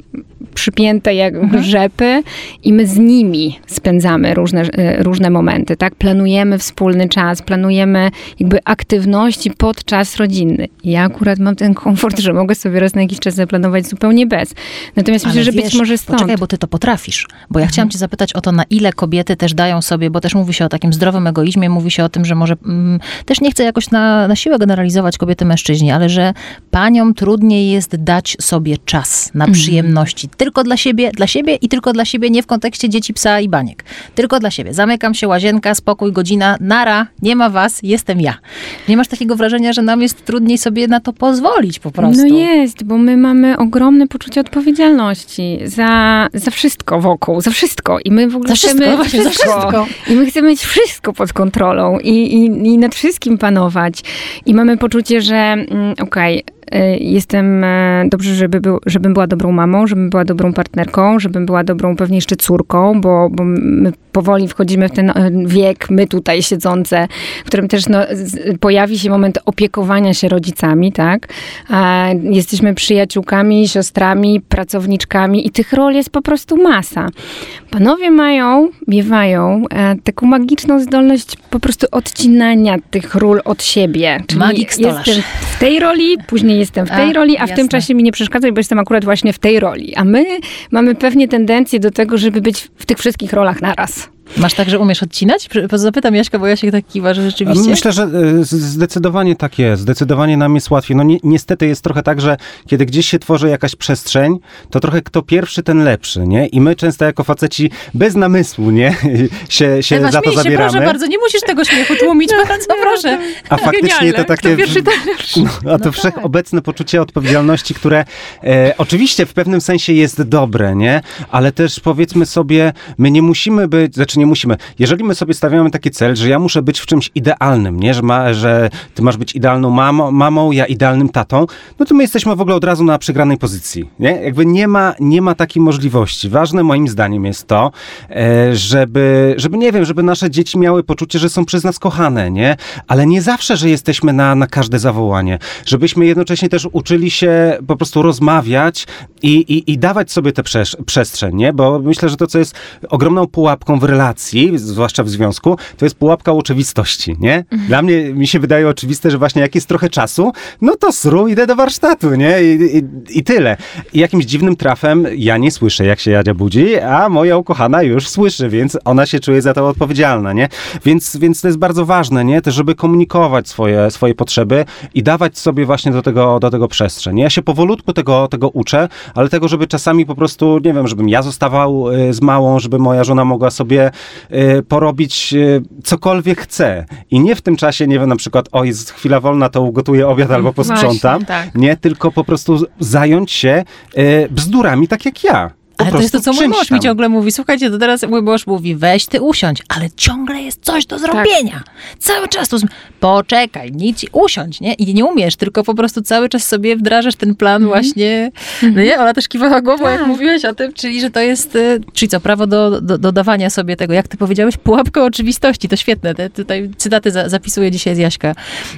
przypięte jak rzepy i my z nimi spędzamy różne, e, różne momenty, tak? Planujemy wspólny czas, planujemy jakby aktywności podczas rodzinny. Ja akurat mam ten komfort, że mogę sobie raz na jakiś czas zaplanować zupełnie bez. Natomiast myślę, że być wiesz, może stąd. Poczekaj, bo ty to potrafisz. Bo ja chciałam cię zapytać o to, na ile kobiety też dają sobie, bo też mówi się o takim zdrowym egoizmie, mówi się o tym, że może mm, też nie chcę jakoś na, na siłę generalizować kobiety, mężczyźni, ale że paniom trudniej jest dać sobie czas na przyjemności. Tylko dla siebie, dla siebie i tylko dla siebie, nie w kontekście dzieci, psa i baniek. Tylko dla siebie. Zamykam się, łazienka, spokój, godzina, nara, nie ma was, jestem ja. Nie masz takiego wrażenia, że nam jest trudniej sobie na to pozwolić po prostu? No jest, bo my mamy ogromne poczucie odpowiedzialności za, za wszystko wokół, za wszystko. I my w ogóle Za wszystko, chcemy właśnie, za wszystko. I my chcemy mieć wszystko pod kontrolą i, i, i nad wszystkim panować. I mamy poczucie, że mm, okej, y, jestem e, dobrze, żeby był, żebym była dobrą mamą, żebym była dobrą partnerką, żebym była dobrą pewnie jeszcze córką, bo, bo my powoli wchodzimy w ten e, wiek, my tutaj siedzące, w którym też no, pojawi się moment opiekowania się rodzicami, tak? Jesteśmy przyjaciółkami, siostrami, pracowniczkami i tych ról jest po prostu masa. Panowie mają, miewają e, taką magiczną zdolność po prostu odcinania tych ról od siebie. Czyli Magik stolarz. jestem w tej roli, później jestem w tej A, roli, a w jasne. tym czasie mi nie przeszkadzaj, bo jestem akurat właśnie w tej roli. A my mamy pewnie tendencję do tego, żeby być w tych wszystkich rolach naraz. Masz tak, że umiesz odcinać? Zapytam Jaśka, bo Jasiek tak kiwa, że rzeczywiście. Myślę, że z- zdecydowanie tak jest. Zdecydowanie nam jest łatwiej. No ni niestety jest trochę tak, że kiedy gdzieś się tworzy jakaś przestrzeń, to trochę kto pierwszy, ten lepszy, nie? I my często jako faceci bez namysłu, nie? się się Ewa, za to się, zabieramy. proszę bardzo, nie musisz tego śmiechu tłumić, bardzo proszę. A faktycznie Genialne. to takie... Kto pierwszy, ten No, a to wszechobecne poczucie odpowiedzialności, które e, oczywiście w pewnym sensie jest dobre, nie? Ale też powiedzmy sobie, my nie musimy być, znaczy nie musimy, jeżeli my sobie stawiamy taki cel, że ja muszę być w czymś idealnym, nie? Że, ma, że ty masz być idealną mamą, mamą, ja idealnym tatą, no to my jesteśmy w ogóle od razu na przegranej pozycji, nie? Jakby nie ma, nie ma takiej możliwości. Ważne moim zdaniem jest to, e, żeby, żeby, nie wiem, żeby nasze dzieci miały poczucie, że są przez nas kochane, nie? Ale nie zawsze, że jesteśmy na, na każde zawołanie. Żebyśmy jednocześnie też uczyli się po prostu rozmawiać i, i, i dawać sobie tę przestrzeń, nie? Bo myślę, że to, co jest ogromną pułapką w relacji, relacji, zwłaszcza w związku, to jest pułapka oczywistości, nie? Dla mnie, mi się wydaje oczywiste, że właśnie jak jest trochę czasu, no to sru, idę do warsztatu, nie? I, i, i tyle. I jakimś dziwnym trafem ja nie słyszę, jak się Jadzia budzi, a moja ukochana już słyszy, więc ona się czuje za to odpowiedzialna, nie? Więc, więc to jest bardzo ważne, nie? Też, żeby komunikować swoje, swoje potrzeby i dawać sobie właśnie do tego, do tego przestrzeń. Ja się powolutku tego, tego uczę, ale tego, żeby czasami po prostu, nie wiem, żebym ja zostawał y, z małą, żeby moja żona mogła sobie porobić y, cokolwiek chce. I nie w tym czasie, nie wiem, na przykład, o, jest chwila wolna, to ugotuję obiad albo posprzątam. Właśnie, tak. Nie, tylko po prostu zająć się y, bzdurami, tak jak ja. Po Ale to jest to, co mój mąż mi tam. ciągle mówi. Słuchajcie, to teraz mój mąż mówi, weź ty usiądź, ale ciągle jest coś do zrobienia. Cały czas tu... zm- Poczekaj, nic, usiądź, nie? I nie umiesz, tylko po prostu cały czas sobie wdrażasz ten plan właśnie. No nie? Ona też kiwała głową, jak Tak. mówiłeś o tym, czyli że to jest, y, czyli co, prawo do, do, do dawania sobie tego, jak ty powiedziałeś, pułapka oczywistości. To świetne, te, tutaj cytaty za, zapisuję dzisiaj z Jaśka.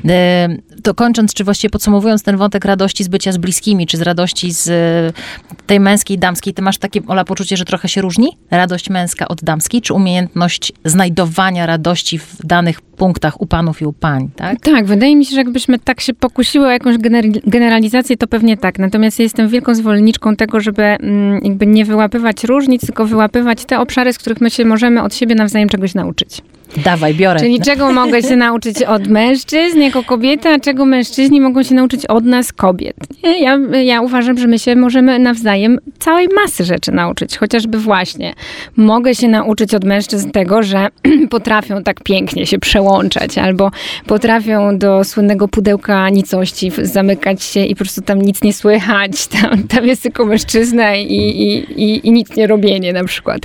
E, To kończąc, czy właściwie podsumowując ten wątek radości z bycia z bliskimi, czy z radości z e, tej męskiej, damskiej, ty masz takie, Ola, poczucie, że trochę się różni? Radość męska od damskiej, czy umiejętność znajdowania radości w danych punktach u panów i u pań, tak? Tak, wydaje mi się, że jakbyśmy tak się pokusiły o jakąś gener- generalizację, to pewnie tak. Natomiast ja jestem wielką zwolenniczką tego, żeby mm, jakby nie wyłapywać różnic, tylko wyłapywać te obszary, z których my się możemy od siebie nawzajem czegoś nauczyć. Dawaj, biorę. Czyli czego mogę się nauczyć od mężczyzn jako kobiety, a czego mężczyźni mogą się nauczyć od nas kobiet. Ja, ja uważam, że my się możemy nawzajem całej masy rzeczy nauczyć. Chociażby właśnie mogę się nauczyć od mężczyzn tego, że potrafią tak pięknie się przełączać, albo potrafią do słynnego pudełka nicości zamykać się i po prostu tam nic nie słychać. Tam, tam jest tylko mężczyzna i, i, i, i nic nie robienie na przykład.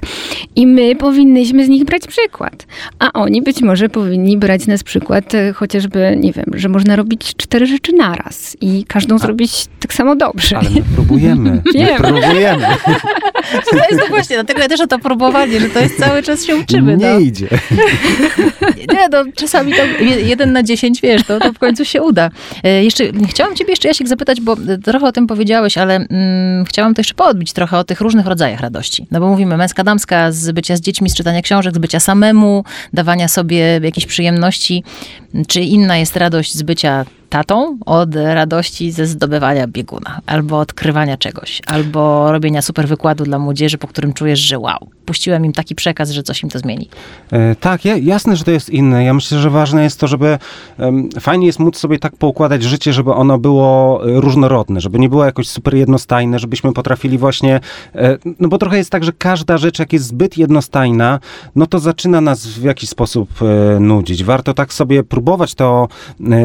I my powinnyśmy z nich brać przykład. A oni być może powinni brać nas przykład e, chociażby, nie wiem, że można robić cztery rzeczy naraz i każdą zrobić tak samo dobrze. Ale my próbujemy. My próbujemy. To jest to właśnie, dlatego ja też o to próbowanie, że to jest cały czas się uczymy. Nie no. idzie. Nie, no czasami to je- jeden na dziesięć, wiesz, to, to w końcu się uda. E, Jeszcze chciałam ciebie jeszcze, Jasiek, zapytać, bo e, trochę o tym powiedziałeś, ale mm, chciałam to jeszcze poodbić trochę o tych różnych rodzajach radości. No bo mówimy męska, damska, z bycia z dziećmi, z czytania książek, z bycia samemu, dawania sobie jakichś przyjemności. Czy inna jest radość z bycia tatą od radości ze zdobywania bieguna, albo odkrywania czegoś, albo robienia super wykładu dla młodzieży, po którym czujesz, że wow, puściłem im taki przekaz, że coś im to zmieni. E, Tak, ja, jasne, że to jest inne. Ja myślę, że ważne jest to, żeby fajnie jest móc sobie tak poukładać życie, żeby ono było e, różnorodne, żeby nie było jakoś super jednostajne, żebyśmy potrafili właśnie, e, no bo trochę jest tak, że każda rzecz, jak jest zbyt jednostajna, no to zaczyna nas w jakiś sposób nudzić. Warto tak sobie próbować to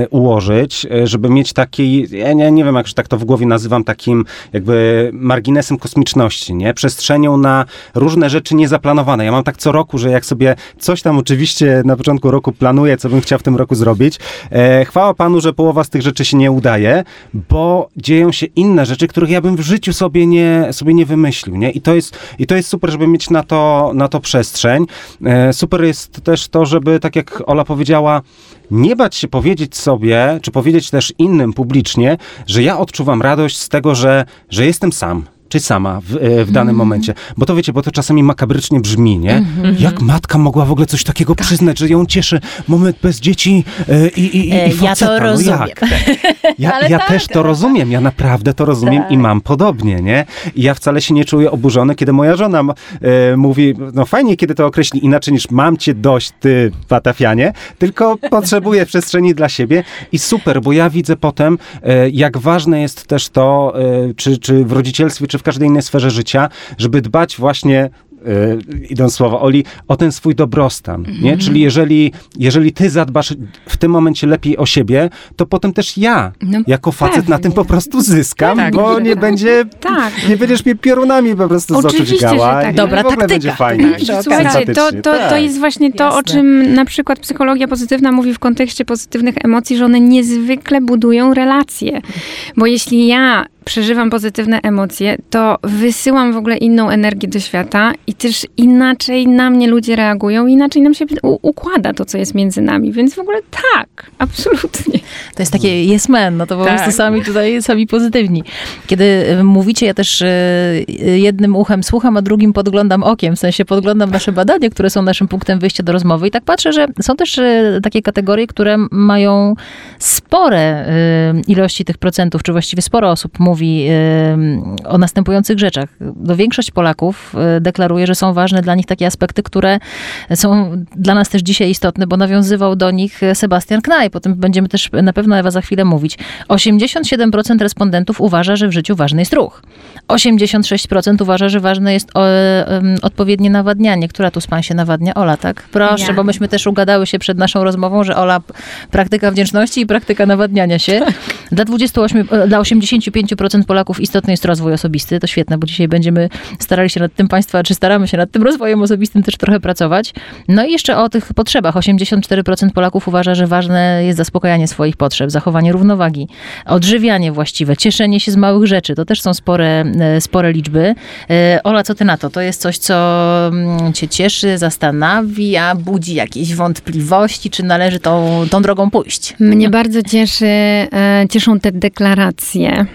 ułożyć, e, żeby mieć taki, ja nie, nie wiem, jak tak to w głowie nazywam, takim jakby marginesem kosmiczności, nie? Przestrzenią na różne rzeczy niezaplanowane. Ja mam tak co roku, że jak sobie coś tam oczywiście na początku roku planuję, co bym chciał w tym roku zrobić, e, chwała Panu, że połowa z tych rzeczy się nie udaje, bo dzieją się inne rzeczy, których ja bym w życiu sobie nie, sobie nie wymyślił, nie? I to jest, i to jest super, żeby mieć na to, na to przestrzeń. E, super jest też to, żeby, tak jak Ola powiedziała, nie bać się powiedzieć sobie, czy powiedzieć też innym publicznie, że ja odczuwam radość z tego, że, że jestem sam. Czy sama w, e, w danym momencie. Bo to wiecie, bo to czasami makabrycznie brzmi, nie? Jak matka mogła w ogóle coś takiego przyznać, że ją cieszy moment bez dzieci e, i, i, i, i ja to faceta. rozumiem. No jak? Ja, ja tak, też to rozumiem, ja naprawdę to rozumiem Tak. i mam podobnie, nie? I ja wcale się nie czuję oburzony, kiedy moja żona e, mówi, no fajnie, kiedy to określi inaczej niż mam cię dość, ty patafianie, tylko potrzebuję przestrzeni dla siebie i super, bo ja widzę potem, jak ważne jest też to, czy, czy w rodzicielstwie, czy w każdej innej sferze życia, żeby dbać właśnie e, idą słowa Oli, o ten swój dobrostan, nie? Czyli jeżeli, jeżeli ty zadbasz w tym momencie lepiej o siebie, to potem też ja, No, jako facet na tym po prostu zyskam, Tak, bo że nie tak. będzie, Tak. nie będziesz mnie piorunami po prostu z oczu Oczywiście, że dźgała tak. i Dobra w taktyka. będzie fajnie. Tak. Przy Słuchajcie, to, to, to tak. jest właśnie to, o Jasne. czym na przykład psychologia pozytywna mówi w kontekście pozytywnych emocji, że one niezwykle budują relacje. Bo jeśli ja przeżywam pozytywne emocje, to wysyłam w ogóle inną energię do świata i też inaczej na mnie ludzie reagują, inaczej nam się układa to, co jest między nami. Więc w ogóle tak, absolutnie. To jest takie yes man, no to po Tak. prostu sami tutaj, sami pozytywni. Kiedy y, mówicie, ja też y, y, jednym uchem słucham, a drugim podglądam okiem, w sensie podglądam nasze badania, które są naszym punktem wyjścia do rozmowy i tak patrzę, że są też takie kategorie, które mają spore ilości tych procentów, czy właściwie sporo osób mówi y, o następujących rzeczach. No, większość Polaków y, deklaruje, że są ważne dla nich takie aspekty, które są dla nas też dzisiaj istotne, bo nawiązywał do nich Sebastian Knajp. O tym będziemy też na pewno Ewa za chwilę mówić. 87% respondentów uważa, że w życiu ważny jest ruch. 86% uważa, że ważne jest odpowiednie nawadnianie. Która tu z pań się nawadnia? Ola, tak? Proszę, Ja. bo myśmy też ugadały się przed naszą rozmową, że Ola praktyka wdzięczności i praktyka nawadniania się. Dla 28, e, dla 85% Polaków istotny jest rozwój osobisty. To świetne, bo dzisiaj będziemy starali się nad tym państwa, czy staramy się nad tym rozwojem osobistym też trochę pracować. No i jeszcze o tych potrzebach. 84% Polaków uważa, że ważne jest zaspokajanie swoich potrzeb, zachowanie równowagi, odżywianie właściwe, cieszenie się z małych rzeczy. To też są spore, e, spore liczby. E, Ola, co ty na to? To jest coś, co mm, cię cieszy, zastanawia, budzi jakieś wątpliwości, czy należy tą, tą drogą pójść? Mnie bardzo cieszy, e, cieszą te deklaracje,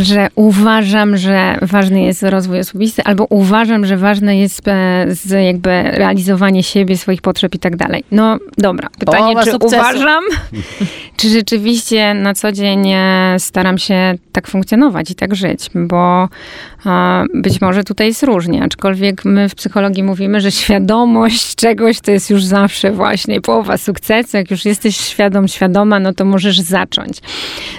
że uważam, że ważny jest rozwój osobisty, albo uważam, że ważne jest e, z jakby realizowanie siebie, swoich potrzeb i tak dalej. No dobra, pytanie, Połowa czy sukcesu. uważam, czy rzeczywiście na co dzień e, staram się tak funkcjonować i tak żyć, bo być może tutaj jest różnie, aczkolwiek my w psychologii mówimy, że świadomość czegoś to jest już zawsze właśnie połowa sukcesu. Jak już jesteś świadom, świadoma, no to możesz zacząć.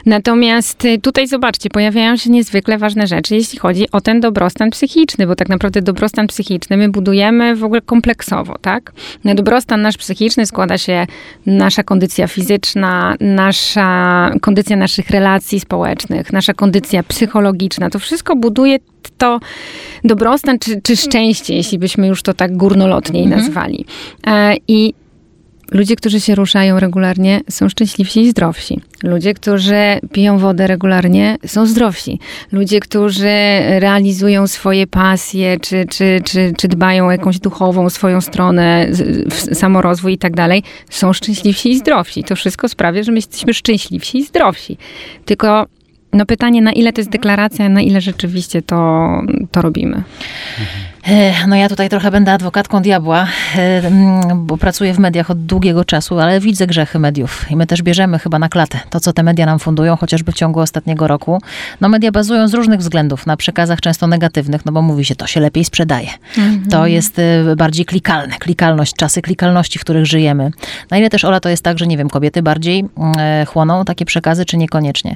Natomiast y, tutaj zobaczcie, pojawiają się niezwykle ważne rzeczy, jeśli chodzi o ten dobrostan psychiczny, bo tak naprawdę dobrostan psychiczny my budujemy w ogóle kompleksowo, tak? Na dobrostan nasz psychiczny składa się nasza kondycja fizyczna, nasza kondycja naszych relacji społecznych, nasza kondycja psychologiczna. To wszystko buduje to dobrostan czy, czy szczęście, jeśli byśmy już to tak górnolotniej nazwali. E, I Ludzie, którzy się ruszają regularnie, są szczęśliwsi i zdrowsi. Ludzie, którzy piją wodę regularnie, są zdrowsi. Ludzie, którzy realizują swoje pasje, czy, czy, czy, czy dbają o jakąś duchową swoją stronę, samorozwój i tak dalej, są szczęśliwsi i zdrowsi. To wszystko sprawia, że my jesteśmy szczęśliwsi i zdrowsi. Tylko no pytanie, na ile to jest deklaracja, na ile rzeczywiście to, to robimy. E, No ja tutaj trochę będę adwokatką diabła, e, mm, bo pracuję w mediach od długiego czasu, ale widzę grzechy mediów i my też bierzemy chyba na klatę to, co te media nam fundują, chociażby w ciągu ostatniego roku. No media bazują z różnych względów na przekazach często negatywnych, no bo mówi się, to się lepiej sprzedaje. To jest e, bardziej klikalne, klikalność, czasy klikalności, w których żyjemy. Na ile też, Ola, to jest tak, że nie wiem, kobiety bardziej e, chłoną takie przekazy, czy niekoniecznie?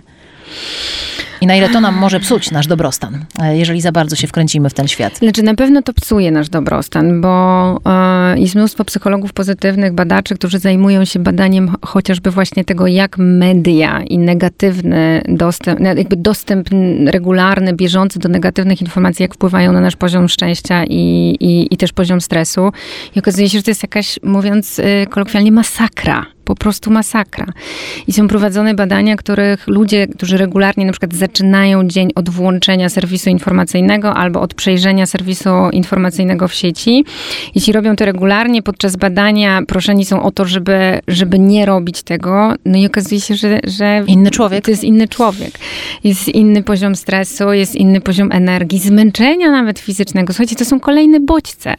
I na ile to nam może psuć nasz dobrostan, e, jeżeli za bardzo się wkręcimy w ten świat. Znaczy na pewno to psuje nasz dobrostan, bo e, jest mnóstwo psychologów pozytywnych, badaczy, którzy zajmują się badaniem ch- chociażby właśnie tego, jak media i negatywny dostęp, jakby dostęp regularny, bieżący do negatywnych informacji, jak wpływają na nasz poziom szczęścia i, i, i też poziom stresu. I okazuje się, że to jest jakaś, mówiąc y, kolokwialnie, masakra. Po prostu masakra. I są prowadzone badania, których ludzie, którzy regularnie na przykład zaczynają dzień od włączenia serwisu informacyjnego albo od przejrzenia serwisu informacyjnego w sieci. Jeśli robią to regularnie, podczas badania proszeni są o to, żeby, żeby nie robić tego. No i okazuje się, że, że Inny człowiek. to jest inny człowiek. Jest inny poziom stresu, jest inny poziom energii, zmęczenia nawet fizycznego. Słuchajcie, to są kolejne bodźce.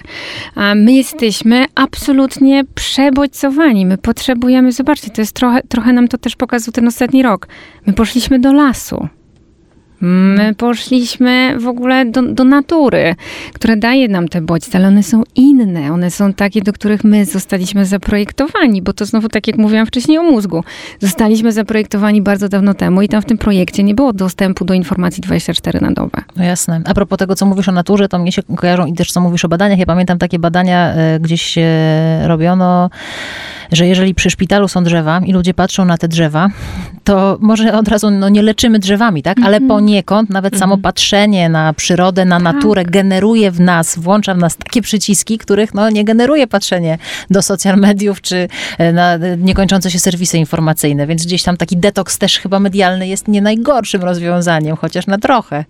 A my jesteśmy absolutnie przebodźcowani. My potrzebujemy, zobaczcie, to jest trochę, trochę nam to też pokazał ten ostatni rok. My poszliśmy do lasu. My poszliśmy w ogóle do, do natury, która daje nam te bodźce, ale one są inne. One są takie, do których my zostaliśmy zaprojektowani, bo to znowu, tak jak mówiłam wcześniej o mózgu, zostaliśmy zaprojektowani bardzo dawno temu i tam w tym projekcie nie było dostępu do informacji 24 na dobę. No jasne. A propos tego, co mówisz o naturze, to mnie się kojarzą i też co mówisz o badaniach. Ja pamiętam takie badania, e, gdzieś się robiono, że jeżeli przy szpitalu są drzewa i ludzie patrzą na te drzewa, to może od razu no, nie leczymy drzewami, tak? Ale poniekąd nawet samo patrzenie na przyrodę, na naturę generuje w nas, włącza w nas takie przyciski, których no, nie generuje patrzenie do social mediów czy e, na niekończące się serwisy informacyjne. Więc gdzieś tam taki detoks też chyba medialny jest nie najgorszym rozwiązaniem, chociaż na trochę.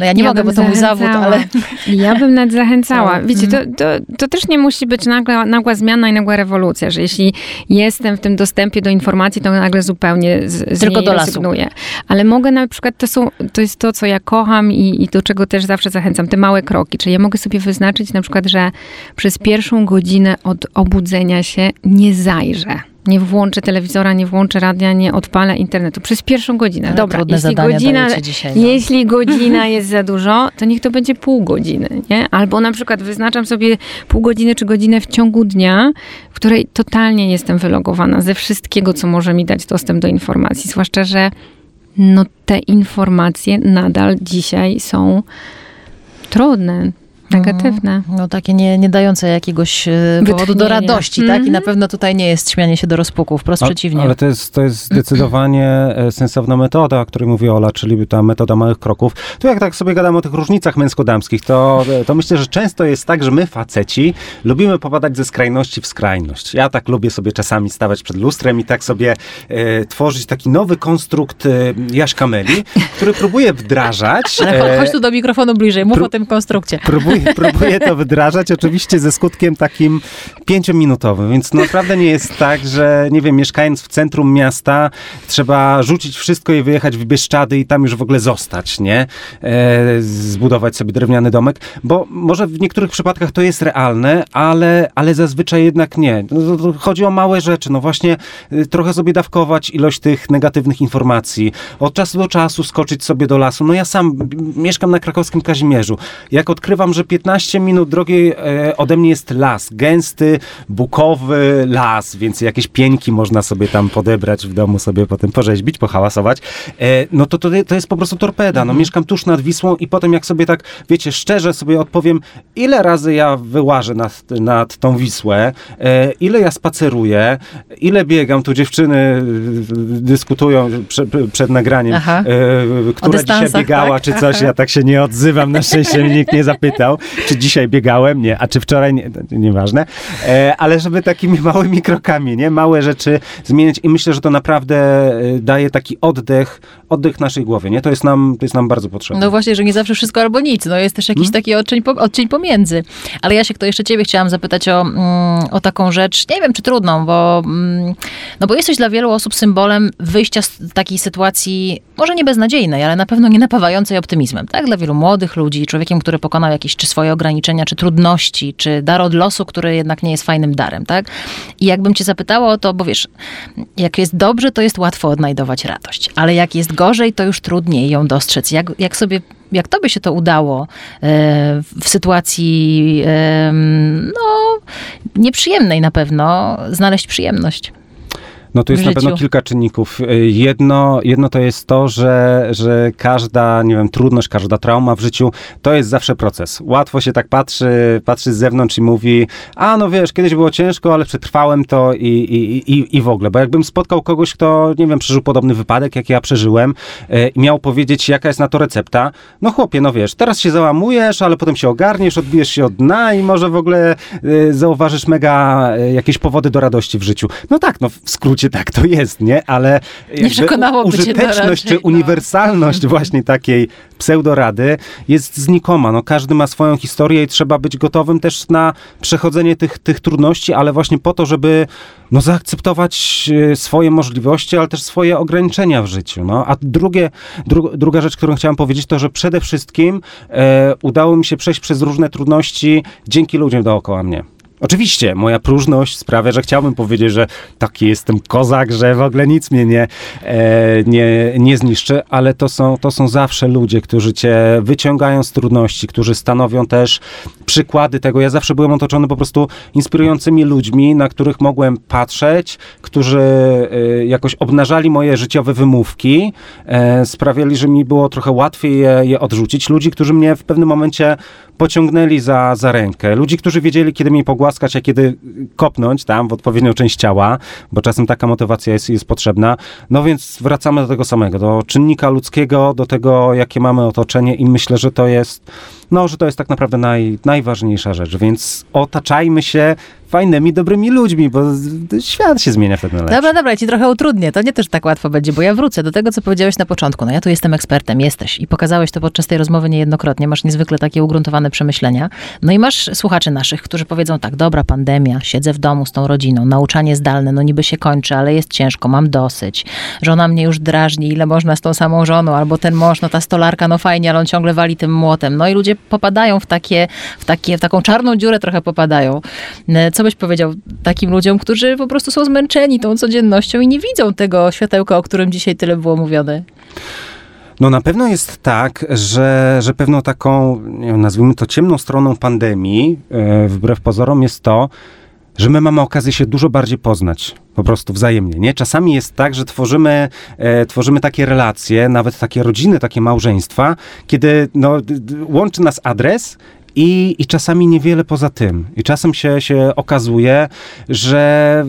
No ja nie Ja mogę, bo to mój zawód, ale Ja bym nawet zachęcała. Co? Wiecie, to, to, to też nie musi być nagła, nagła zmiana i nagła rewolucja, że jeśli jestem w tym dostępie do informacji, to nagle zupełnie z, z Tylko do lasu. rezygnuję. Ale mogę na przykład, to, są, to jest to, co ja kocham i, i do czego też zawsze zachęcam, te małe kroki. Czyli ja mogę sobie wyznaczyć na przykład, że przez pierwszą godzinę od obudzenia się nie zajrzę. Nie włączę telewizora, nie włączę radia, nie odpalę internetu. Przez pierwszą godzinę. Ale Dobra, jeśli godzina, dzisiaj, no. jeśli godzina jest za dużo, to niech to będzie pół godziny, nie? Albo na przykład wyznaczam sobie pół godziny czy godzinę w ciągu dnia, w której totalnie jestem wylogowana ze wszystkiego, co może mi dać dostęp do informacji. Zwłaszcza, że no te informacje nadal dzisiaj są trudne, negatywne. no, takie nie, nie dające jakiegoś e, powodu do radości, tak? I Mhm. na pewno tutaj nie jest śmianie się do rozpuku, wprost A- przeciwnie. Ale to jest, to jest zdecydowanie e, sensowna metoda, o której mówi Ola, czyli ta metoda małych kroków. Tu jak tak sobie gadamy o tych różnicach męsko-damskich, to, to myślę, że często jest tak, że my faceci lubimy popadać ze skrajności w skrajność. Ja tak lubię sobie czasami stawać przed lustrem i tak sobie e, tworzyć taki nowy konstrukt e, Jaśka Meli, który próbuję wdrażać. Ale e, chodź tu do mikrofonu bliżej, mów o tym konstrukcie. Próbuję, próbuję to wdrażać, oczywiście ze skutkiem takim pięciominutowym, więc naprawdę nie jest tak, że nie wiem, mieszkając w centrum miasta, trzeba rzucić wszystko i wyjechać w Bieszczady i tam już w ogóle zostać, nie? E, zbudować sobie drewniany domek, bo może w niektórych przypadkach to jest realne, ale, ale zazwyczaj jednak nie. No, to chodzi o małe rzeczy, no właśnie y, trochę sobie dawkować ilość tych negatywnych informacji, od czasu do czasu skoczyć sobie do lasu. No ja sam mieszkam na krakowskim Kazimierzu. Jak odkrywam, że 15 minut drogi e, ode mnie jest las, gęsty, bukowy las, więc jakieś pieńki można sobie tam podebrać w domu, sobie potem porzeźbić, pohałasować, e, no to, to to jest po prostu torpeda. No mieszkam tuż nad Wisłą i potem jak sobie tak, wiecie, szczerze sobie odpowiem, ile razy ja wyłażę nad, nad tą Wisłę, e, ile ja spaceruję, ile biegam, tu dziewczyny dyskutują prze, przed nagraniem, Aha. która dzisiaj biegała, tak? czy coś, ja tak się nie odzywam, na szczęście mnie nikt nie zapytał, czy dzisiaj biegałem, nie, a czy wczoraj, nie, nieważne, e, ale żeby takimi małymi krokami, nie, małe rzeczy zmieniać i myślę, że to naprawdę e, daje taki oddech, oddech naszej głowie, nie, to jest nam, to jest nam bardzo potrzebne. No właśnie, że nie zawsze wszystko albo nic. No jest też Hmm? jakiś taki odcień, po, odcień pomiędzy. Ale Jasiek, to jeszcze ciebie chciałam zapytać o, mm, o taką rzecz, nie wiem czy trudną, bo, mm, no bo jesteś dla wielu osób symbolem wyjścia z takiej sytuacji, może nie beznadziejnej, ale na pewno nie napawającej optymizmem, tak? Dla wielu młodych ludzi, człowiekiem, który pokonał jakieś czy swoje ograniczenia, czy trudności, czy dar od losu, który jednak nie jest fajnym darem, tak? I jakbym cię zapytała o to, bo wiesz, jak jest dobrze, to jest łatwo odnajdować radość, ale jak jest gorzej, to już trudniej ją dostrzec. Jak, jak sobie, jak tobie się to udało e, w sytuacji no, nieprzyjemnej na pewno, znaleźć przyjemność? No tu jest na pewno kilka czynników. Y, Jedno, jedno to jest to, że, że każda, nie wiem, trudność, każda trauma w życiu to jest zawsze proces. Łatwo się tak patrzy, patrzy z zewnątrz i mówi, a no wiesz, kiedyś było ciężko, ale przetrwałem to i, i, i, i w ogóle. Bo jakbym spotkał kogoś, kto, nie wiem, przeżył podobny wypadek, jak ja przeżyłem y, i miał powiedzieć, jaka jest na to recepta, no chłopie, no wiesz, teraz się załamujesz, ale potem się ogarniesz, odbijesz się od dna i może w ogóle y, zauważysz mega jakieś powody do radości w życiu. No tak, no w skrócie tak to jest, nie? Ale to użyteczność czy no. uniwersalność właśnie takiej pseudorady jest znikoma. No każdy ma swoją historię i trzeba być gotowym też na przechodzenie tych, tych trudności, ale właśnie po to, żeby no, zaakceptować e, swoje możliwości, ale też swoje ograniczenia w życiu. No. A drugie, dru, druga rzecz, którą chciałem powiedzieć, to, że przede wszystkim e, udało mi się przejść przez różne trudności dzięki ludziom dookoła mnie. Oczywiście, moja próżność sprawia, że chciałbym powiedzieć, że taki jestem kozak, że w ogóle nic mnie nie, e, nie, nie zniszczy, ale to są, to są zawsze ludzie, którzy cię wyciągają z trudności, którzy stanowią też przykłady tego. Ja zawsze byłem otoczony po prostu inspirującymi ludźmi, na których mogłem patrzeć, którzy e, jakoś obnażali moje życiowe wymówki, e, sprawiali, że mi było trochę łatwiej je, je odrzucić. Ludzi, którzy mnie w pewnym momencie pociągnęli za, za rękę. Ludzi, którzy wiedzieli, kiedy mnie pogłaskać, a kiedy kopnąć tam w odpowiednią część ciała, bo czasem taka motywacja jest, jest potrzebna. No więc wracamy do tego samego, do czynnika ludzkiego, do tego, jakie mamy otoczenie i myślę, że to jest, no, że to jest tak naprawdę naj, najważniejsza rzecz, więc otaczajmy się fajnymi, dobrymi ludźmi, bo świat się zmienia wtedy na lepsze. Dobra, dobra, ja ci trochę utrudnię. To nie też tak łatwo będzie, bo ja wrócę do tego, co powiedziałeś na początku. No ja tu jestem ekspertem, jesteś i pokazałeś to podczas tej rozmowy niejednokrotnie. Masz niezwykle takie ugruntowane przemyślenia. No i masz słuchaczy naszych, którzy powiedzą tak, dobra, pandemia, siedzę w domu z tą rodziną, nauczanie zdalne, no niby się kończy, ale jest ciężko, mam dosyć. Żona mnie już drażni, ile można z tą samą żoną, albo ten mąż, no ta stolarka, no fajnie, ale on ciągle wali tym młotem. No i ludzie popadają w takie, w takie, w taką czarną dziurę trochę popadają. E, co byś powiedział takim ludziom, którzy po prostu są zmęczeni tą codziennością i nie widzą tego światełka, o którym dzisiaj tyle było mówione? No na pewno jest tak, że, że pewną taką, nazwijmy to ciemną stroną pandemii, e, wbrew pozorom, jest to, że my mamy okazję się dużo bardziej poznać, po prostu wzajemnie, nie? Czasami jest tak, że tworzymy, e, tworzymy takie relacje, nawet takie rodziny, takie małżeństwa, kiedy no, łączy nas adres i, i czasami niewiele poza tym. I czasem się, się okazuje, że,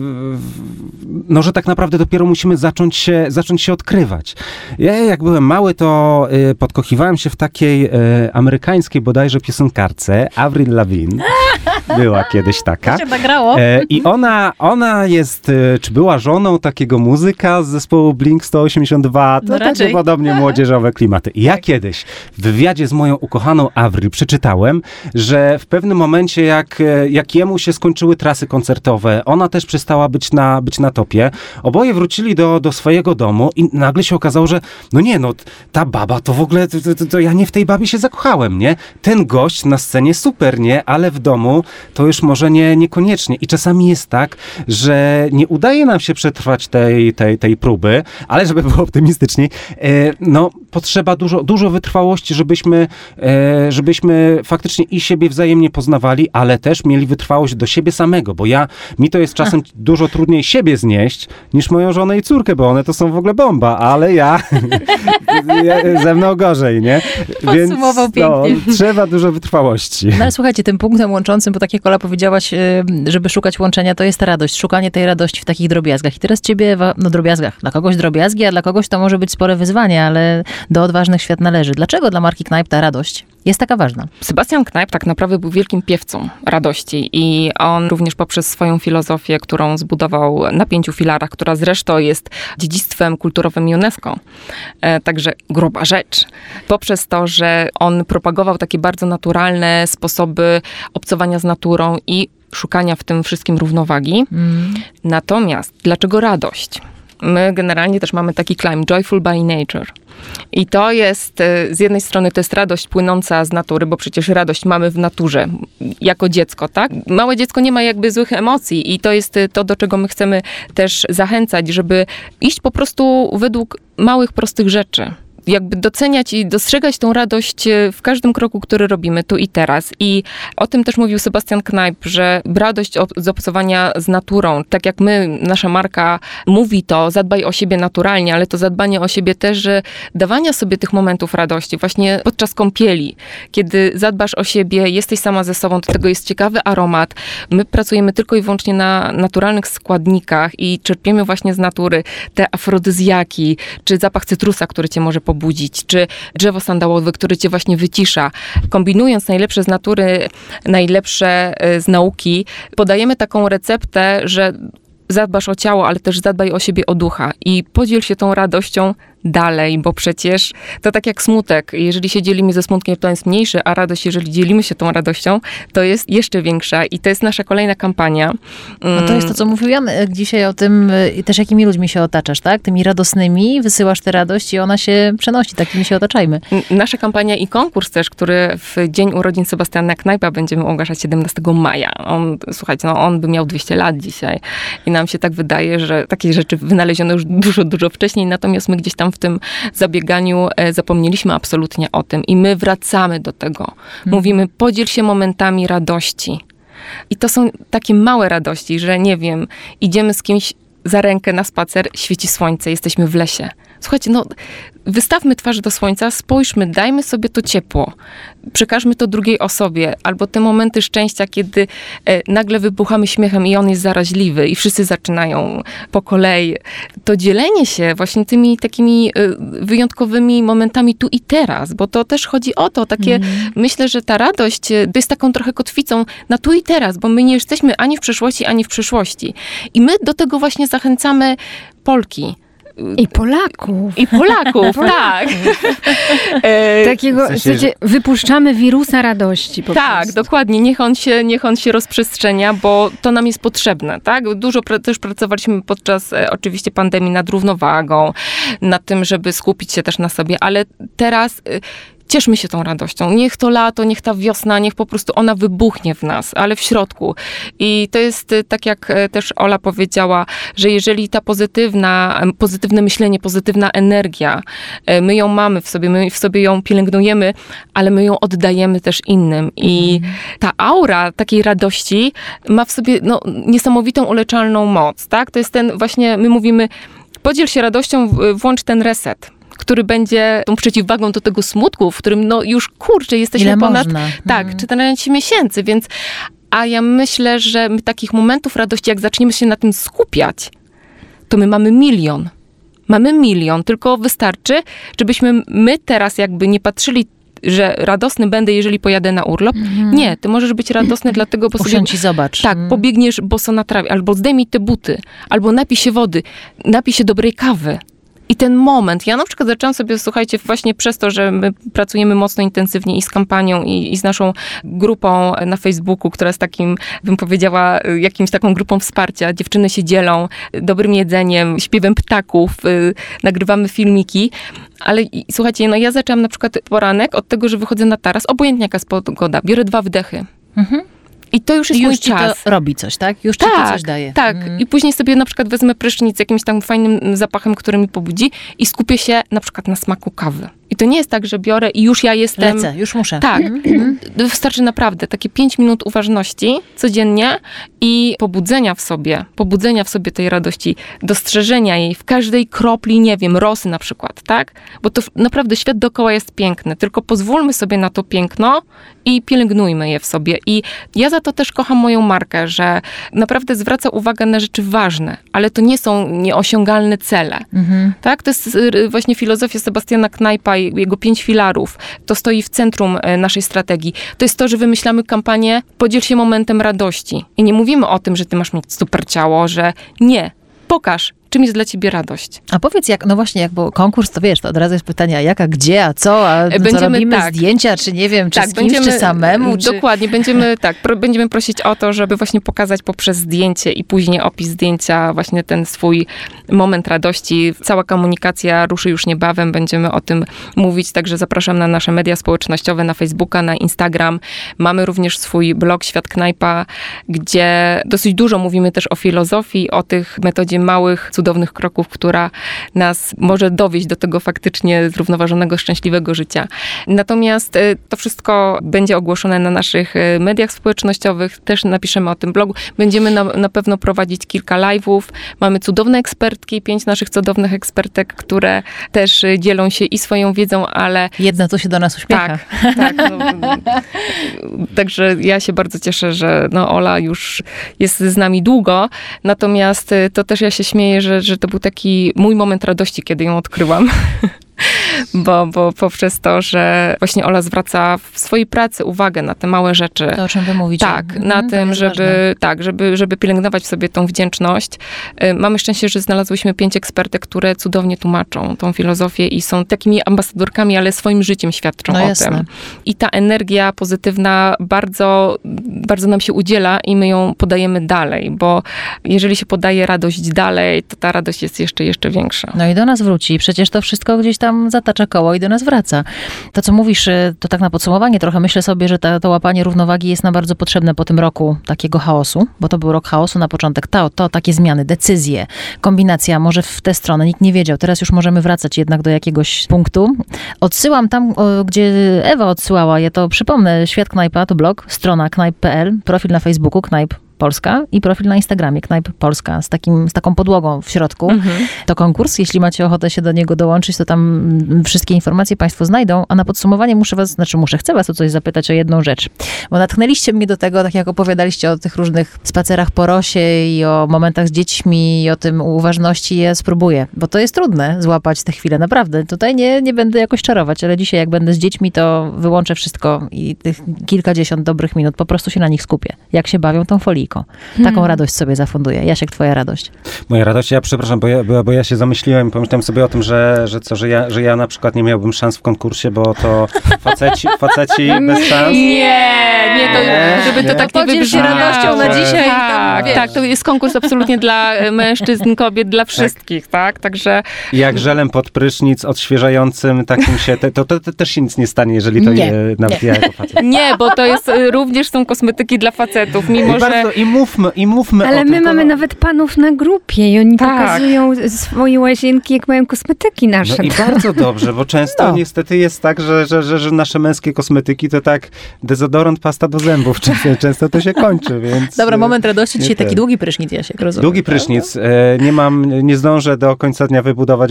no, że tak naprawdę dopiero musimy zacząć się, zacząć się odkrywać. Ja jak byłem mały, to y, podkochiwałem się w takiej y, amerykańskiej bodajże piosenkarce, Avril Lavigne. Była kiedyś taka. się nagrało? E, I ona, ona jest, e, czy była żoną takiego muzyka z zespołu Blink 182, to No takie podobnie młodzieżowe klimaty. I ja kiedyś w wywiadzie z moją ukochaną Avril przeczytałem, że w pewnym momencie, jak, e, jak jemu się skończyły trasy koncertowe, ona też przestała być na, być na topie, oboje wrócili do, do swojego domu i nagle się okazało, że no nie, no ta baba to w ogóle, to, to, to ja nie w tej babie się zakochałem, nie? Ten gość na scenie super, nie? Ale w domu to już może nie, niekoniecznie. I czasami jest tak, że nie udaje nam się przetrwać tej, tej, tej próby, ale żeby było optymistycznie, e, no potrzeba dużo, dużo wytrwałości, żebyśmy, e, żebyśmy faktycznie i siebie wzajemnie poznawali, ale też mieli wytrwałość do siebie samego, bo ja, mi to jest czasem dużo trudniej siebie znieść, niż moją żonę i córkę, bo one to są w ogóle bomba, ale ja, ja ze mną gorzej, nie? Podsumował no, pięknie. trzeba dużo wytrwałości. No ale słuchajcie, tym punktem łączącym, bo tak jak Ola powiedziałaś, y, żeby szukać łączenia, to jest radość. Szukanie tej radości w takich drobiazgach. I teraz ciebie, no drobiazgach. Dla kogoś drobiazgi, a dla kogoś to może być spore wyzwanie, ale do odważnych świat należy. Dlaczego dla marki Knajp ta radość jest taka ważna? Sebastian Knajp tak naprawdę był wielkim piewcą radości i on również poprzez swoją filozofię, którą zbudował na pięciu filarach, która zresztą jest dziedzictwem kulturowym UNESCO, e, także gruba rzecz, poprzez to, że on propagował takie bardzo naturalne sposoby obcowania z naturą i szukania w tym wszystkim równowagi. Natomiast dlaczego radość? My generalnie też mamy taki claim, joyful by nature. I to jest, e, z jednej strony to jest radość płynąca z natury, bo przecież radość mamy w naturze, jako dziecko, tak? Małe dziecko nie ma jakby złych emocji i to jest e, to, do czego my chcemy też zachęcać, żeby iść po prostu według małych, prostych rzeczy. Jakby doceniać i dostrzegać tą radość e, w każdym kroku, który robimy tu i teraz. I o tym też mówił Sebastian Knajp, że radość z obcowania z naturą, tak jak my, nasza marka mówi to, zadbaj o siebie naturalnie, ale to zadbanie o siebie też, że dawania sobie tych momentów radości, właśnie podczas kąpieli, kiedy zadbasz o siebie, jesteś sama ze sobą, do tego jest ciekawy aromat. My pracujemy tylko i wyłącznie na naturalnych składnikach i czerpiemy właśnie z natury te afrodyzjaki, czy zapach cytrusa, który cię może pobudzić, czy drzewo sandałowe, które cię właśnie wycisza. Kombinując najlepsze z natury, najlepsze e, z nauki, podajemy taką receptę, że zadbasz o ciało, ale też zadbaj o siebie, o ducha i podziel się tą radością dalej, bo przecież to tak jak smutek. Jeżeli się dzielimy ze smutkiem, to jest mniejszy, a radość, jeżeli dzielimy się tą radością, to jest jeszcze większa i to jest nasza kolejna kampania. No to jest to, co mówił Jan e, dzisiaj o tym, e, i też jakimi ludźmi się otaczasz, tak? Tymi radosnymi, wysyłasz tę radość i ona się przenosi, takimi się otaczajmy. Nasza kampania i konkurs też, który w dzień urodzin Sebastiana Knajpa będziemy ogłaszać 17 maja. On, słuchajcie, no on by miał 200 lat dzisiaj i nam się tak wydaje, że takie rzeczy wynaleziono już dużo, dużo wcześniej, natomiast my gdzieś tam tam w tym zabieganiu e, zapomnieliśmy absolutnie o tym i my wracamy do tego. Mówimy, podziel się momentami radości. I to są takie małe radości, że nie wiem, idziemy z kimś za rękę na spacer, świeci słońce, jesteśmy w lesie. Słuchajcie, no wystawmy twarz do słońca, spójrzmy, dajmy sobie to ciepło, przekażmy to drugiej osobie, albo te momenty szczęścia, kiedy e, nagle wybuchamy śmiechem i on jest zaraźliwy i wszyscy zaczynają po kolei. To dzielenie się właśnie tymi takimi e, wyjątkowymi momentami tu i teraz, bo to też chodzi o to, takie, myślę, że ta radość e, to jest taką trochę kotwicą na tu i teraz, bo my nie jesteśmy ani w przeszłości, ani w przyszłości. I my do tego właśnie zachęcamy Polki. I Polaków. I Polaków, tak. E, Takiego, W sensie, słuchajcie, wypuszczamy wirusa radości po tak, prostu. dokładnie. Niech on, się, niech on się rozprzestrzenia, bo to nam jest potrzebne, tak? Dużo pra- też pracowaliśmy podczas e, oczywiście pandemii nad równowagą, nad tym, żeby skupić się też na sobie, ale teraz e, cieszmy się tą radością. Niech to lato, niech ta wiosna, niech po prostu ona wybuchnie w nas, ale w środku. I to jest e, tak, jak e, też Ola powiedziała, że jeżeli ta pozytywna, pozytywne myślenie, pozytywna energia, e, my ją mamy w sobie, my w sobie ją pielęgnujemy, ale my ją oddajemy też innym. I ta aura takiej radości ma w sobie no, niesamowitą uleczalną moc, tak? To jest ten właśnie, my mówimy, podziel się radością, włącz ten reset który będzie tą przeciwwagą do tego smutku, w którym no już kurczę, jesteśmy Ile ponad można. tak, Mhm. 14 miesięcy, więc a ja myślę, że my takich momentów radości, jak zaczniemy się na tym skupiać, to my mamy milion. Mamy milion, tylko wystarczy, żebyśmy my teraz jakby nie patrzyli, że radosny będę, jeżeli pojadę na urlop. Nie, ty możesz być radosny dlatego, bo sobie... Usiądź i zobacz. Tak, Mm. pobiegniesz boso na trawie, albo zdejmij te buty, albo napij się wody, napij się dobrej kawy. I ten moment, ja na przykład zaczęłam sobie, słuchajcie, właśnie przez to, że my pracujemy mocno intensywnie i z kampanią, i, i z naszą grupą na Facebooku, która jest takim, bym powiedziała, jakimś taką grupą wsparcia. Dziewczyny się dzielą dobrym jedzeniem, śpiewem ptaków, y, nagrywamy filmiki. Ale słuchajcie, no ja zaczęłam na przykład poranek od tego, że wychodzę na taras, obojętnie jaka jest pogoda, biorę dwa wdechy. Mhm. I to już jest mój już ci czas. robi coś, tak? Już ci to coś daje. Tak, Mhm. i później sobie na przykład wezmę prysznic z jakimś tam fajnym zapachem, który mi pobudzi i skupię się na przykład na smaku kawy. I to nie jest tak, że biorę i już ja jestem... Lecę, już muszę. Tak, Mhm. wystarczy naprawdę takie 5 minut uważności codziennie i pobudzenia w sobie, pobudzenia w sobie tej radości, dostrzeżenia jej w każdej kropli, nie wiem, rosy na przykład, tak? Bo to naprawdę świat dookoła jest piękny, tylko pozwólmy sobie na to piękno i pielęgnujmy je w sobie. I ja za to też kocham moją markę, że naprawdę zwraca uwagę na rzeczy ważne, ale to nie są nieosiągalne cele. Mhm. Tak, to jest y, właśnie filozofia Sebastiana Knajpa jego pięć filarów. To stoi w centrum e, naszej strategii. To jest to, że wymyślamy kampanię podziel się momentem radości. I nie mówimy o tym, że ty masz mieć super ciało, że nie. Pokaż, czym jest dla ciebie radość. A powiedz jak, no właśnie, jak bo konkurs, to wiesz, to od razu jest pytanie, a jaka, gdzie, a co, a co Będziemy, robimy, tak. zdjęcia, czy nie wiem, czy z kimś, czy samemu, czy... Dokładnie, będziemy, tak, pro, będziemy prosić o to, żeby właśnie pokazać poprzez zdjęcie i później opis zdjęcia właśnie ten swój moment radości. Cała komunikacja ruszy już niebawem, będziemy o tym mówić, także zapraszam na nasze media społecznościowe, na Facebooka, na Instagram. Mamy również swój blog Świat Knajpa, gdzie dosyć dużo mówimy też o filozofii, o tych metodzie małych, cudownych kroków, która nas może dowieść do tego faktycznie zrównoważonego, szczęśliwego życia. Natomiast e, to wszystko będzie ogłoszone na naszych e, mediach społecznościowych, też napiszemy o tym blogu. Będziemy na, na pewno prowadzić kilka live'ów. Mamy cudowne ekspertki, pięć naszych cudownych ekspertek, które też e, dzielą się i swoją wiedzą, ale Jedna tu się do nas uśmiecha. tak, tak. No, także ja się bardzo cieszę, że no, Ola już jest z nami długo. Natomiast y, to też ja się śmieję, że, że to był taki mój moment radości, kiedy ją odkryłam. Bo, bo poprzez to, że właśnie Ola zwraca w swojej pracy uwagę na te małe rzeczy. To, o czym wy mówicie. Tak, Mhm, na to tym, żeby, ważne. tak, żeby, żeby pielęgnować w sobie tą wdzięczność. Y, Mamy szczęście, że znalazłyśmy pięć ekspertek, które cudownie tłumaczą tą filozofię i są takimi ambasadorkami, ale swoim życiem świadczą No o jasne. tym. I ta energia pozytywna bardzo, bardzo nam się udziela i my ją podajemy dalej, bo jeżeli się podaje radość dalej, to ta radość jest jeszcze, jeszcze większa. No i do nas wróci. Przecież to wszystko gdzieś tam tam zatacza koło i do nas wraca. To, co mówisz, y, to tak na podsumowanie trochę myślę sobie, że ta, to łapanie równowagi jest nam bardzo potrzebne po tym roku takiego chaosu, bo to był rok chaosu na początek. To, to takie zmiany, decyzje, kombinacja może w tę stronę, nikt nie wiedział. Teraz już możemy wracać jednak do jakiegoś punktu. Odsyłam tam, gdzie Ewa odsyłała, ja to przypomnę, Świat Knajpa to blog, strona knajp.pl, profil na Facebooku Knajp Polska i profil na Instagramie Knajp Polska z, takim, z taką podłogą w środku. To konkurs, jeśli macie ochotę się do niego dołączyć, to tam mm, wszystkie informacje Państwo znajdą, a na podsumowanie muszę Was, znaczy muszę, chcę Was o coś zapytać o jedną rzecz, bo natchnęliście mnie do tego, tak jak opowiadaliście o tych różnych spacerach po rosie i o momentach z dziećmi i o tym uważności, ja spróbuję, bo to jest trudne złapać te chwile, naprawdę. Tutaj nie, nie będę jakoś czarować, ale dzisiaj jak będę z dziećmi, to wyłączę wszystko i tych kilkadziesiąt dobrych minut po prostu się na nich skupię. Jak się bawią tą folijką. Taką radość sobie zafunduję. Jasiek, twoja radość. Moja radość, ja przepraszam, bo ja, bo, bo ja się zamyśliłem i pomyślałem sobie o tym, że, że co, że ja, że ja na przykład nie miałbym szans w konkursie, bo to faceci, faceci bez szans. Nie, nie, to, Nie, żeby to nie. tak nie się wybrzmiało. radością na dzisiaj i tam, Tak, tak, to jest konkurs absolutnie dla e, mężczyzn, kobiet, dla wszystkich, tak? Także I jak żelem pod prysznic odświeżającym, takim się, te, to, to, to też się nic nie stanie, jeżeli to Nie, je, nawet ja jako facet. nie, bo to jest e, również są kosmetyki dla facetów, mimo I, że bardzo, I mówmy, i mówmy o Ale tym. my mamy to- nawet panów na grupie i oni Tak. pokazują swoje łazienki, jak mają kosmetyki nasze. No i bardzo dobrze, bo często No. niestety jest tak, że, że, że, że nasze męskie kosmetyki to tak dezodorant, pasta do zębów. Często, często to się kończy, więc... Dobra, e, moment radości. Dzisiaj taki długi prysznic, Jasiek, rozumiem. Długi prysznic. E, nie mam, nie zdążę do końca dnia wybudować,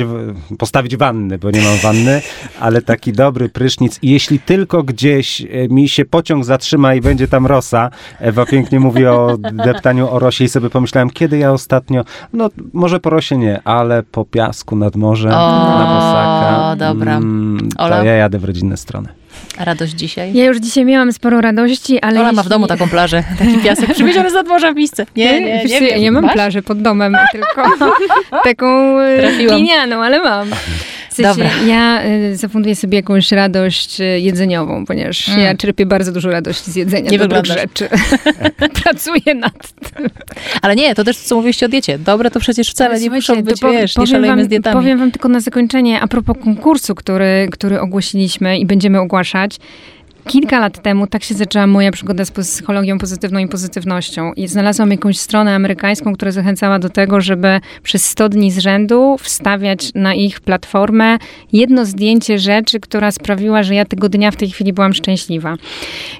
postawić wanny, bo nie mam wanny, ale taki dobry prysznic. I jeśli tylko gdzieś e, mi się pociąg zatrzyma i będzie tam rosa, Ewa pięknie mówi o deptaniu o rosie i sobie pomyślałem, kiedy ja ostatnio, no może po rosie nie, ale po piasku nad morzem, O, na bosaka. dobra. Mm, Ola? to ja jadę w rodzinne strony. A radość dzisiaj? Ja już dzisiaj miałam sporo radości, ale Ola ma w jeśli- domu taką plażę, taki piasek przywieziony z nadmorza w misce. Nie, nie, nie, ja wiem. nie mam plaży pod domem, tylko taką e, Trafiłam. glinianą, ale mam. Sensie, Dobra. ja y, zafunduję sobie jakąś radość y, jedzeniową, ponieważ Mm. ja czerpię bardzo dużo radości z jedzenia Nie dobrych wyglądasz. rzeczy. Pracuję nad tym. Ale nie, to też co mówiliście o diecie. Dobre to przecież wcale nie muszą być, powie- wiesz, nie powiem wam, z dietami. Powiem wam tylko na zakończenie, a propos konkursu, który, który ogłosiliśmy i będziemy ogłaszać. Kilka lat temu tak się zaczęła moja przygoda z psychologią pozytywną i pozytywnością. I znalazłam jakąś stronę amerykańską, która zachęcała do tego, żeby przez 100 dni z rzędu wstawiać na ich platformę jedno zdjęcie rzeczy, która sprawiła, że ja tego dnia w tej chwili byłam szczęśliwa.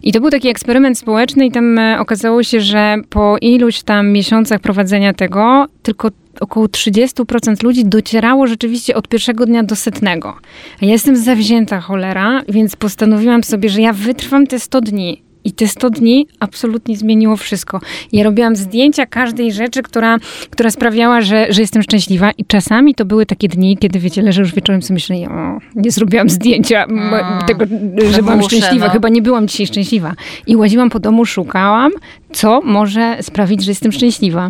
I to był taki eksperyment społeczny i tam e, okazało się, że po iluś tam miesiącach prowadzenia tego, tylko około 30% ludzi docierało rzeczywiście od pierwszego dnia do setnego. A ja jestem zawzięta cholera, więc postanowiłam sobie, że ja wytrwam te 100 dni. I te 100 dni absolutnie zmieniło wszystko. Ja robiłam zdjęcia każdej rzeczy, która, która sprawiała, że, że jestem szczęśliwa. I czasami to były takie dni, kiedy wiecie, leżę już wieczorem sobie myślę, o, nie zrobiłam zdjęcia Mm. tego, że byłam szczęśliwa. no. Chyba nie byłam dzisiaj szczęśliwa. I łaziłam po domu, szukałam, co może sprawić, że jestem szczęśliwa.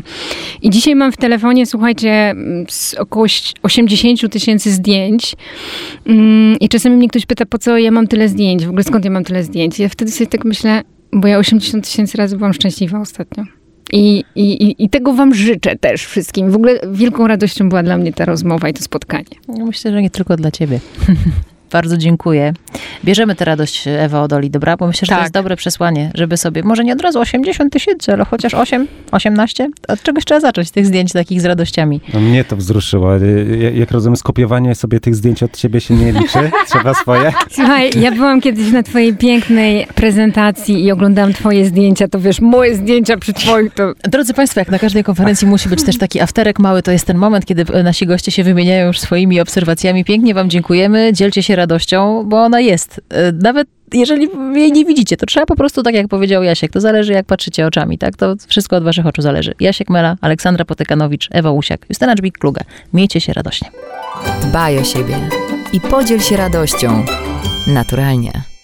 I dzisiaj mam w telefonie, słuchajcie, około 80 tysięcy zdjęć. Mm, I czasami mnie ktoś pyta, po co ja mam tyle zdjęć, w ogóle skąd ja mam tyle zdjęć. Ja wtedy sobie tak myślę, bo ja 80 tysięcy razy byłam szczęśliwa ostatnio. I, i, i- I tego wam życzę też wszystkim. W ogóle wielką radością była dla mnie ta rozmowa i to spotkanie. Myślę, że nie tylko dla ciebie. Bardzo dziękuję. Bierzemy tę radość Ewa Odoli, dobra? Bo myślę, że to Tak. jest dobre przesłanie, żeby sobie, może nie od razu 80 tysięcy, ale chociaż 8, 18? Od czegoś trzeba zacząć, tych zdjęć takich z radościami. No mnie to wzruszyło. Jak rozumiem, skopiowanie sobie tych zdjęć od ciebie się nie liczy. Trzeba swoje. Słuchaj, ja byłam kiedyś na twojej pięknej prezentacji i oglądałam twoje zdjęcia, to wiesz, moje zdjęcia przy twoich to... Drodzy Państwo, jak na każdej konferencji musi być też taki afterek mały, to jest ten moment, kiedy nasi goście się wymieniają już swoimi obserwacjami. Pięknie Wam dziękujemy, dzielcie się radością, bo ona jest. E, Nawet jeżeli jej nie widzicie, to trzeba po prostu, tak jak powiedział Jasiek, to zależy jak patrzycie oczami, tak? To wszystko od Waszych oczu zależy. Jasiek Mela, Aleksandra Potekanowicz, Ewa Łusiak, Justyna Dżbik-Kluge. Miejcie się radośnie. Dbaj o siebie i podziel się radością. Naturalnie.